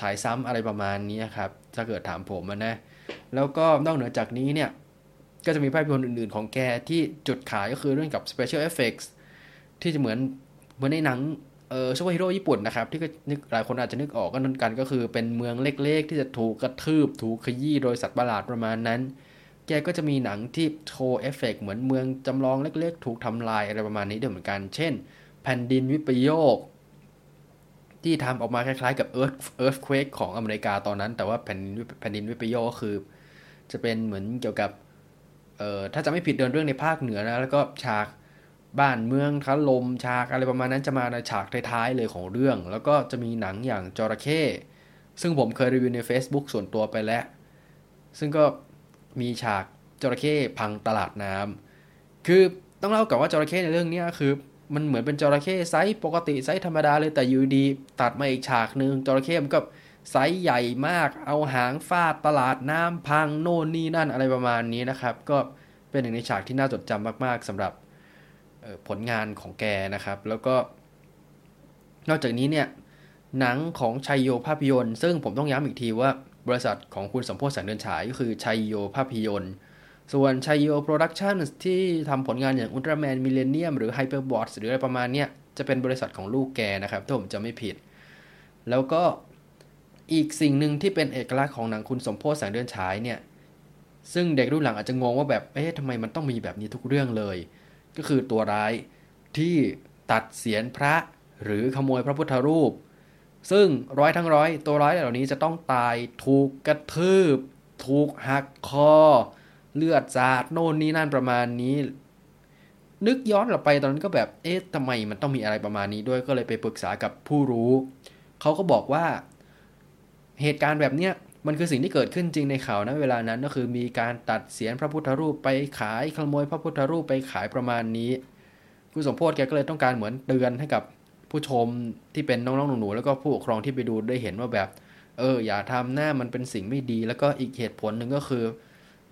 S1: ฉายซ้ำอะไรประมาณนี้ครับ ถ้าเกิดถามผมนะ แล้วก็นอกเหนือจากนี้เนี่ย ก็จะมีภาพยนตร์อื่น ๆ ของแกที่จุดขายก็คือเรื่องกับ special effects ที่จะเหมือนเหมือนในหนัง ออซูเปอร์ฮีโร่ญี่ปุ่นนะครับที่ก็นึกหลายคนอาจจะนึกออกก็นั่นกันก็คือเป็นเมืองเล็กๆ ที่จะถูกกระทืบถูกขยี้โดยสัตว์ประหลาดประมาณนั้น แกก็จะมีหนังที่โชว์เอฟเฟกเหมือนเมืองจำลองเล็กๆ ถูกทำลายอะไรประมาณนี้ด้วยเหมือนกัน เช่น แผ่นดินวิปโยค ที่ทำออกมาคล้ายๆ กับ Earth Earthquake ของอเมริกาตอนนั้น แต่ว่าแผ่นแผ่นดินวิปโยคก็คือ จะเป็นเหมือนเกี่ยวกับเอ่อถ้าจะไม่ผิดเดินเรื่องในภาคเหนือนะแล้วก็ฉาก บ้านเมืองทะลมฉากอะไรประมาณนั้นจะมาในฉากท้ายๆเลยของเรื่อง แล้วก็จะมีหนังอย่างจระเข้ซึ่งผมเคยรีวิวใน Facebook ส่วนตัวไปแล้ว ซึ่งก็มีฉากจระเข้พังตลาดน้ำคือต้องเล่ากับว่าจระเข้ในเรื่องนี้คือ มันเหมือนเป็นจระเข้ไซส์ปกติไซส์ธรรมดาเลยแต่อยู่ดีตัดมาอีกฉากหนึ่งจระเข้มันก็ไซส์ใหญ่มาก เอาหางฟาดตลาดน้ำพังโน่นนี่นั่นอะไรประมาณนี้นะครับ ก็เป็นหนึ่งในฉากที่น่าจดจำมากๆสำหรับ ผลงานของแกนะครับ แล้วก็ นอกจากนี้เนี่ยหนังของไชโยภาพยนตร์ ซึ่งผมต้องย้ำอีกทีว่าบริษัทของคุณสมโพธิ แสงเดือนฉายก็คือไชโยภาพยนตร์ ส่วนไชโย production ที่ทำผลงานอย่างอุลตร้าแมน Millennium หรือไฮเปอร์บอทหรืออะไรประมาณเนี้ยจะเป็นบริษัทของลูกแกนะครับ ถ้าผมจะไม่ผิด แล้วก็อีกสิ่งหนึ่งที่เป็นเอกลักษณ์ของหนังคุณสมโพธิ์แสงเดินฉายเนี่ยซึ่งเด็กรุ่นหลังอาจจะงงว่าแบบเอ๊ะทำไมมันต้องมีแบบนี้ทุกเรื่องเลย ก็คือตัวร้ายที่ตัดเสียนพระหรือขโมยพระพุทธรูป ซึ่งร้อยทั้งร้อย ตัวร้ายเหล่านี้จะต้องตายถูกกระทืบ ถูกหักคอ เลือดสาดโน่นนี่นั่นประมาณนี้ นึกย้อนกลับไปตอนนั้นก็แบบเอ๊ะทำไมมันต้องมีอะไรประมาณนี้ด้วยก็เลยไปปรึกษากับผู้รู้ เขาก็บอกว่า เหตุการณ์แบบเนี้ย มันคือสิ่งที่เกิดขึ้นจริงในข่าวนะเวลานั้นก็คือมีการตัดเสียนพระพุทธรูปไปขายขโมยพระพุทธรูปไปขายประมาณนี้ คุณสมโพธิแกก็เลยต้องการเหมือนเตือนให้กับผู้ชมที่เป็นน้องๆหนูๆแล้วก็ผู้ปกครองที่ไปดูได้เห็นว่าแบบ เออ อย่าทำหน้ามันเป็นสิ่งไม่ดี แล้วก็อีกเหตุผลหนึ่งก็คือ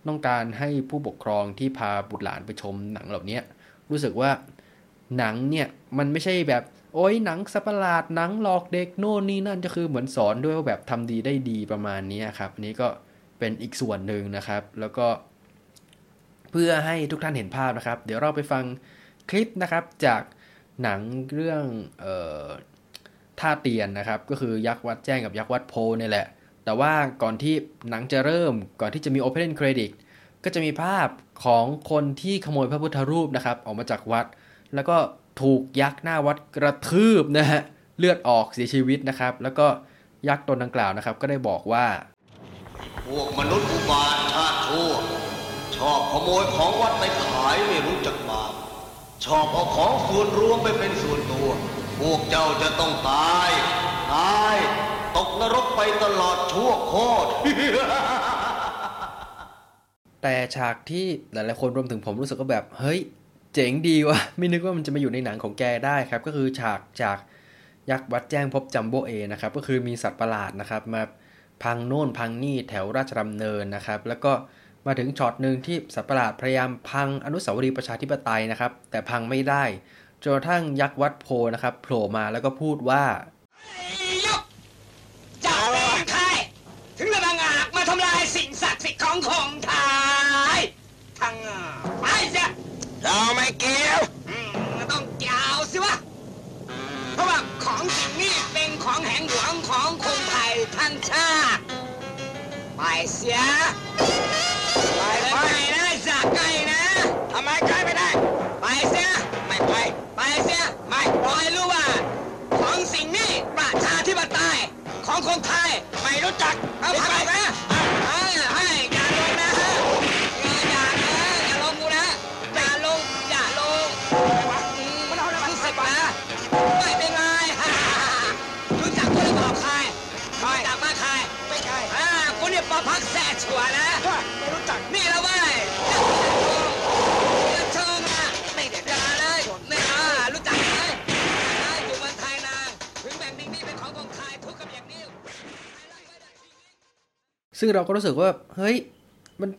S1: ต้องการให้ผู้ปกครองที่พาบุตรหลานไปชมหนังเหล่านี้รู้สึกว่าหนังเนี่ยมันไม่ใช่แบบ โอ้ยหนังสัปหลาดหนังหลอกเด็กโน่นนี่นั่นจะคือเหมือนสอนด้วยว่าแบบทำดีได้ดีประมาณนี้ครับอันนี้ก็เป็นอีกส่วนหนึ่งนะครับ แล้วก็เพื่อให้ทุกท่านเห็นภาพนะครับ เดี๋ยวเราไปฟังคลิปนะครับจากหนังเรื่องออท่าเตียนนะครับ ก็คือยักษ์วัดแจ้งกับยักษ์วัดโพนี่แหละ แต่ว่าก่อนที่หนังจะเริ่มก่อนที่จะมี Open Credit ก็จะมีภาพของคนที่ขโมยพระพุทธรูปนะครับ ออกมาจากวัด แล้วก็ ถูกยักษ์หน้าวัดกระทืบนะฮะเลือดออกเสียชีวิตนะครับ แล้วก็ยักษ์ตนดังกล่าวนะครับ ก็ได้บอกว่า
S2: พวกมนุษย์อุบาทชาติชั่วชอบขโมยของวัดไปขายไม่รู้จักบาปชอบเอาของส่วนรวมไปเป็นส่วนตัว พวกเจ้าจะต้องตายตายตกนรกไปตลอดชั่วโคตร
S1: แต่ฉากที่หลายๆคนรวมถึงผมรู้สึกก็แบบ เฮ้ย เจ๋งดีวะไม่นึกว่ามันจะมาอยู่ในหนังของแกได้ครับ ก็คือฉากจากยักษ์วัดแจ้งพบจัมโบเอนะครับ ก็คือมีสัตว์ประหลาดนะครับมาพังโน่นพังนี่แถวราชดำเนินนะครับ แล้วก็มาถึงช็อตหนึ่งที่สัตว์ประหลาดพยายามพังอนุสาวรีย์ประชาธิปไตยนะครับ แต่พังไม่ได้จนกระทั่งยักษ์วัดโพนะครับโผล่มาแล้วก็พูดว่า
S3: เราไม่
S2: เกี่ยวอืม
S3: ต้องเกี่ยวสิวะ เพราะว่าของสิ่งนี้เป็นของแห่งหลวงของคนไทยทั้งชาติ ไปเสีย ไปไปนะจากไกลนะ
S2: ทำไมไกลไม่ได้
S3: ไปเสีย
S2: ไม่ไป
S3: ไปเสีย ไม่ปล่อยรู้ว่า ของสิ่งนี้
S4: ประ
S3: ชาธิปไตยของคนไทยไม่รู้จักเอาไป
S1: ซึ่งเราก็รู้สึกว่าเฮ้ยมัน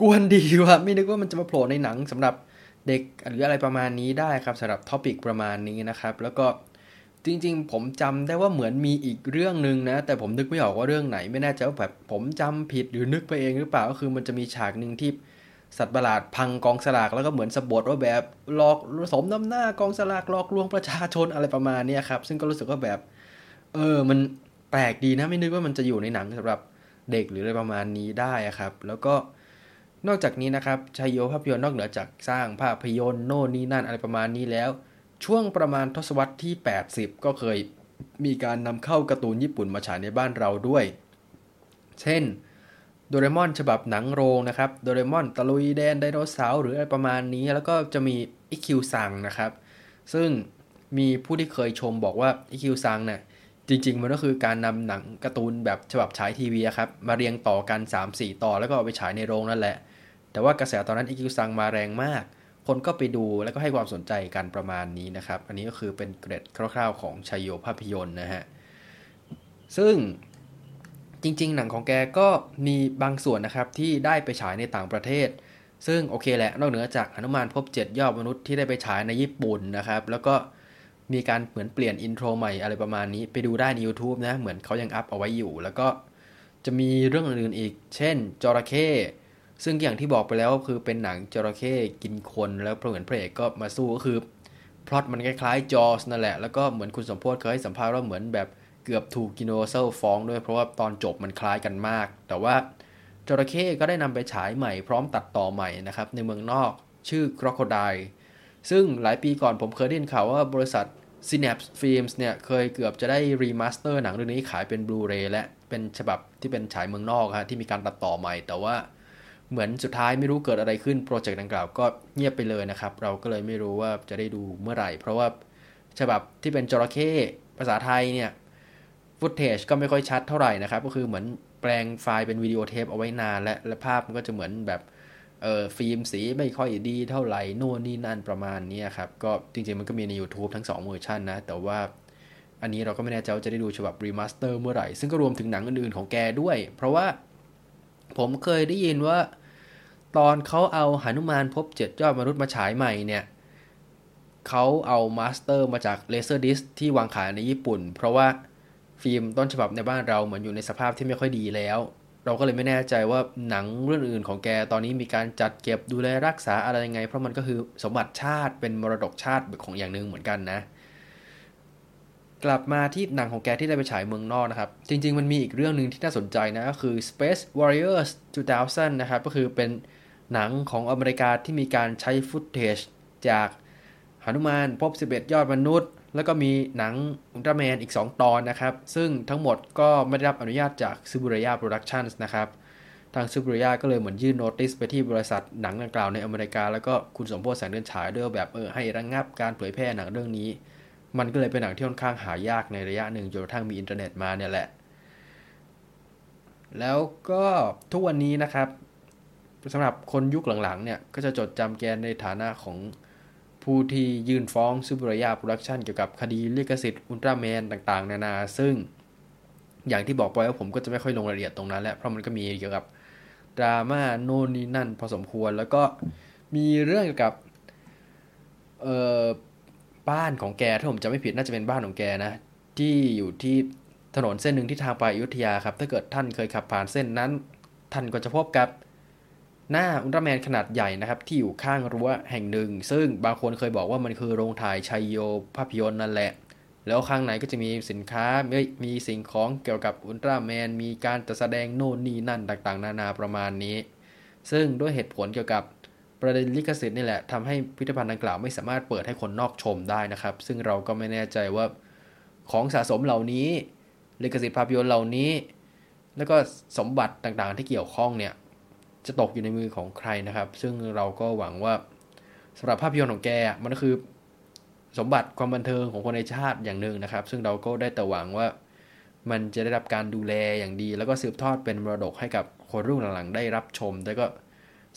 S1: กวนดีว่ะไม่นึกว่ามันจะมาโผล่ในหนังสำหรับเด็กหรืออะไรประมาณนี้ได้ครับสำหรับท็อปิกประมาณนี้นะครับ แล้วก็จริง ๆ ผมจำได้ว่าเหมือนมีอีกเรื่องหนึ่งนะ แต่ผมนึกไม่ออกว่าเรื่องไหน ไม่แน่ใจว่าแบบผมจำผิดหรือนึกไปเองหรือเปล่าก็คือมันจะมีฉากหนึ่งที่สัตว์ประหลาดพังกองสลากแล้วก็เหมือนสะบดว่าแบบหลอกสมน้ำหน้ากองสลากหลอกลวงประชาชนอะไรประมาณนี้ครับซึ่งก็รู้สึกว่าแบบ เออมันแปลกดีนะไม่นึกว่ามันจะอยู่ในหนังสำหรับ เด็กหรืออะไรประมาณนี้ได้ครับ แล้วก็นอกจากนี้นะครับชัยโยภาพยนตร์นอกเหนือจากสร้างภาพยนตร์โน่นนี่นั่นอะไรประมาณนี้แล้ว ช่วงประมาณทศวรรษที่ 80 ก็เคยมีการนำเข้าการ์ตูนญี่ปุ่นมาฉายในบ้านเราด้วย เช่นโดเรมอนฉบับหนังโรงนะครับ โดเรมอนตะลุยแดนไดโนเสาร์หรืออะไรประมาณนี้ แล้วก็จะมีอิคิวซังนะครับ ซึ่งมีผู้ที่เคยชมบอกว่าอิคิวซังเนี่ย จริง ๆ มันก็คือการนำหนังการ์ตูนแบบฉบับฉายทีวีอะครับ มาเรียงต่อกัน 3-4 ต่อแล้วก็เอาไปฉายในโรงนั่นแหละ แต่ว่ากระแสตอนนั้นอิคิวซังมาแรงมาก คนก็ไปดูแล้วก็ให้ความสนใจกันประมาณนี้นะครับ อันนี้ก็คือเป็นเกร็ดคร่าว ๆ ของชัยโยภาพยนตร์นะฮะ ซึ่งจริง ๆ หนังของแกก็มีบางส่วนนะครับที่ได้ไปฉายในต่างประเทศ ซึ่งโอเคแหละนอกเหนือจากหนุมานพบ7ยอดมนุษย์ที่ได้ไปฉายในญี่ปุ่นนะครับ แล้วก็ มีการเหมือนเปลี่ยน intro ใหม่อะไรประมาณนี้ ไปดูได้ใน YouTube นะ เหมือนเขายังอัพเอาไว้อยู่ แล้วก็จะมีเรื่องอื่นอีก เช่นจระเข้ซึ่งอย่างที่บอกไปแล้วคือเป็นหนังจระเข้กินคนแล้วเหมือนพระเอกก็มาสู้ก็คือพล็อตมันคล้ายๆ Jaws นั่นแหละ แล้วก็เหมือนคุณสมโพธิเคยให้สัมภาษณ์ว่าเหมือนแบบเกือบถูก Universal ฟ้องด้วยเพราะว่าตอนจบมันคล้ายกันมาก แต่ว่าจระเข้ก็ได้นำไปฉายใหม่พร้อมตัดต่อใหม่นะครับในเมืองนอกชื่อ Crocodile ซึ่งหลายปีก่อนผมเคยได้ยินข่าวว่าบริษัท Synapse Films เนี่ยเคยเกือบจะได้ remaster หนังเรื่องนี้ขายเป็นบลูเรย์และเป็นฉบับที่เป็นฉายเมืองนอกฮะที่มีการตัดต่อใหม่ แต่ว่าเหมือนสุดท้ายไม่รู้เกิดอะไรขึ้นโปรเจกต์ดังกล่าวก็เงียบไปเลยนะครับ เราก็เลยไม่รู้ว่าจะได้ดูเมื่อไหร่ เพราะว่าฉบับที่เป็นจระเข้ภาษาไทยเนี่ยfootage ก็ไม่ค่อยชัดเท่าไหร่นะครับ ก็คือเหมือนแปลงไฟล์เป็นวิดีโอเทปเอาไว้นานและและภาพมันก็จะเหมือนแบบ เออฟิล์มสีไม่ค่อยดีเท่าไหร่นู่นนี่นั่นประมาณนี้ครับ ก็จริงๆมันก็มีใน YouTube ทั้ง2เวอร์ชันนะ แต่ว่าอันนี้เราก็ไม่แน่ใจว่าจะได้ดูฉบับ remaster เมื่อไหร่ ซึ่งก็รวมถึงหนังอื่นๆของแกด้วย เพราะว่าผมเคยได้ยินว่า ตอนเขาเอาหนุมานพบเจ็ดยอดมนุษย์มาฉายใหม่เนี่ยเขาเอา master มาจาก laserdisc ที่วางขายในญี่ปุ่น เพราะว่าฟิล์มต้นฉบับในบ้านเราเหมือนอยู่ในสภาพที่ไม่ค่อยดีแล้ว เราก็เลยไม่แน่ใจว่าหนังเรื่องอื่นของแกตอนนี้มีการจัดเก็บดูแลรักษาอะไรยังไง เพราะมันก็คือสมบัติชาติเป็นมรดกชาติของอย่างหนึ่งเหมือนกันนะ กลับมาที่หนังของแกที่ได้ไปฉายเมืองนอกนะครับ จริง ๆ มันมีอีกเรื่องหนึ่งที่น่าสนใจนะก็คือ Space Warriors 2000 นะครับ ก็คือเป็นหนังของอเมริกาที่มีการใช้ footage จากหนุมานพบ 11 ยอดมนุษย์ แล้วก็มีหนังอุลตร้าแมนอีก 2 ตอนนะครับ ซึ่งทั้งหมดก็ไม่ได้รับอนุญาตจากซูบุระยาโปรดักชั่นนะครับ ทางซูบุระยาก็เลยเหมือนยื่น notice ไปที่บริษัทหนังดังกล่าวในอเมริกา แล้วก็คุณสมโพธิแสงเดือนฉายด้วยแบบเออให้ระงับการเผยแพร่หนังเรื่องนี้ มันก็เลยเป็นหนังที่ค่อนข้างหายากในระยะหนึ่งจนกระทั่งมีอินเทอร์เน็ตมาเนี่ยแหละ แล้วก็ทุกวันนี้นะครับสำหรับคนยุคหลังๆเนี่ยก็จะจดจำแกในฐานะของ ผู้ที่ยื่นฟ้องซูบุระยาโปรดักชันเกี่ยวกับคดีลิขสิทธิ์อุลตร้าแมนต่างๆ นานา ซึ่งอย่างที่บอกไปว่าผมก็จะไม่ค่อยลงรายละเอียดตรงนั้นแหละเพราะมันก็มีเกี่ยวกับดราม่าโน่นนี่นั่น พอสมควรแล้วก็มีเรื่องเกี่ยวกับเอ่อบ้านของแกถ้าผมจำไม่ผิดน่าจะเป็นบ้านของแกนะที่อยู่ที่ถนนเส้นหนึ่งที่ทางไปอยุธยาครับ ถ้าเกิดท่านเคยขับผ่านเส้นนั้น ท่านก็จะพบกับ หน้าอุลตร้าแมนขนาดใหญ่นะครับ ที่อยู่ข้างรั้วแห่งหนึ่ง ซึ่งบางคนเคยบอกว่ามันคือโรงถ่ายชัยโยภาพยนตร์นั่นแหละ แล้วข้างในก็จะมีสินค้ามีสิ่งของเกี่ยวกับอุลตร้าแมน มีการจัดแสดงโน่นนี่นั่นต่างๆ นานาประมาณนี้ ซึ่งด้วยเหตุผลเกี่ยวกับประเด็นลิขสิทธิ์นี่แหละทำให้พิพิธภัณฑ์ดังกล่าวไม่สามารถเปิดให้คนนอกชมได้นะครับ ซึ่งเราก็ไม่แน่ใจว่าของสะสมเหล่านี้ลิขสิทธิ์ภาพยนตร์เหล่านี้ แล้วก็สมบัติต่างๆ ที่เกี่ยวข้องเนี่ย จะตกอยู่ในมือของใครนะครับ ซึ่งเราก็หวังว่าสำหรับภาพยนตร์ของแกมันก็คือสมบัติความบันเทิงของคนในชาติอย่างหนึ่งนะครับ ซึ่งเราก็ได้แต่หวังว่ามันจะได้รับการดูแลอย่างดี แล้วก็สืบทอดเป็นมรดกให้กับคนรุ่นหลังๆ ได้รับชมแล้วก็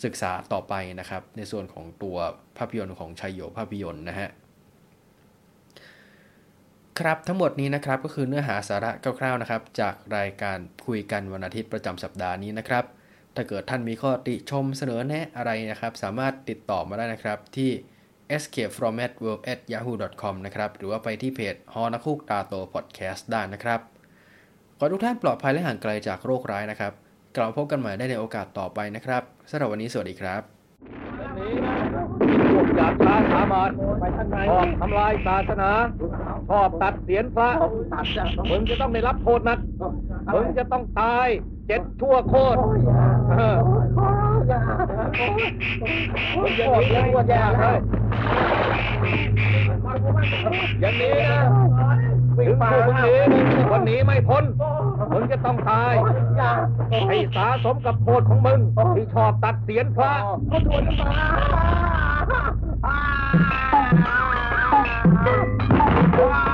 S1: ศึกษาต่อไปนะครับ ในส่วนของตัวภาพยนตร์ของชัยโยภาพยนตร์นะฮะครับทั้งหมดนี้นะครับก็คือเนื้อหาสาระคร่าวๆนะครับ จากรายการคุยกันวันอาทิตย์ประจำสัปดาห์นี้นะครับ ถ้าเกิดท่านมีข้อติชมเสนอแนะอะไรนะครับ สามารถติดต่อมาได้นะครับที่ escapefromadworld@yahoo.com นะครับ หรือว่าไปที่เพจฮอนักคุกตาโตพอดแคสต์ได้นะครับ ขอทุกท่านปลอดภัยและห่างไกลจากโรคร้ายนะครับ กลับพบกันใหม่ได้ในโอกาสต่อไปนะครับสำหรับวันนี้สวัสดีครับ
S4: พวกหยาบช้าสามานชอบทำลายศาสนาชอบตัดเสียนพระมึงจะต้องได้รับโทษนักมึงจะต้องตาย เจ็ดทั่วโคตรอย่างนี้นะอย่างนี้นะถึงผู้คนนี้วันนี้ไม่พ้นมึงจะต้องตายให้สาสมกับโทษของมึงที่ชอบตัดเสียนพระ
S5: เขาวนมา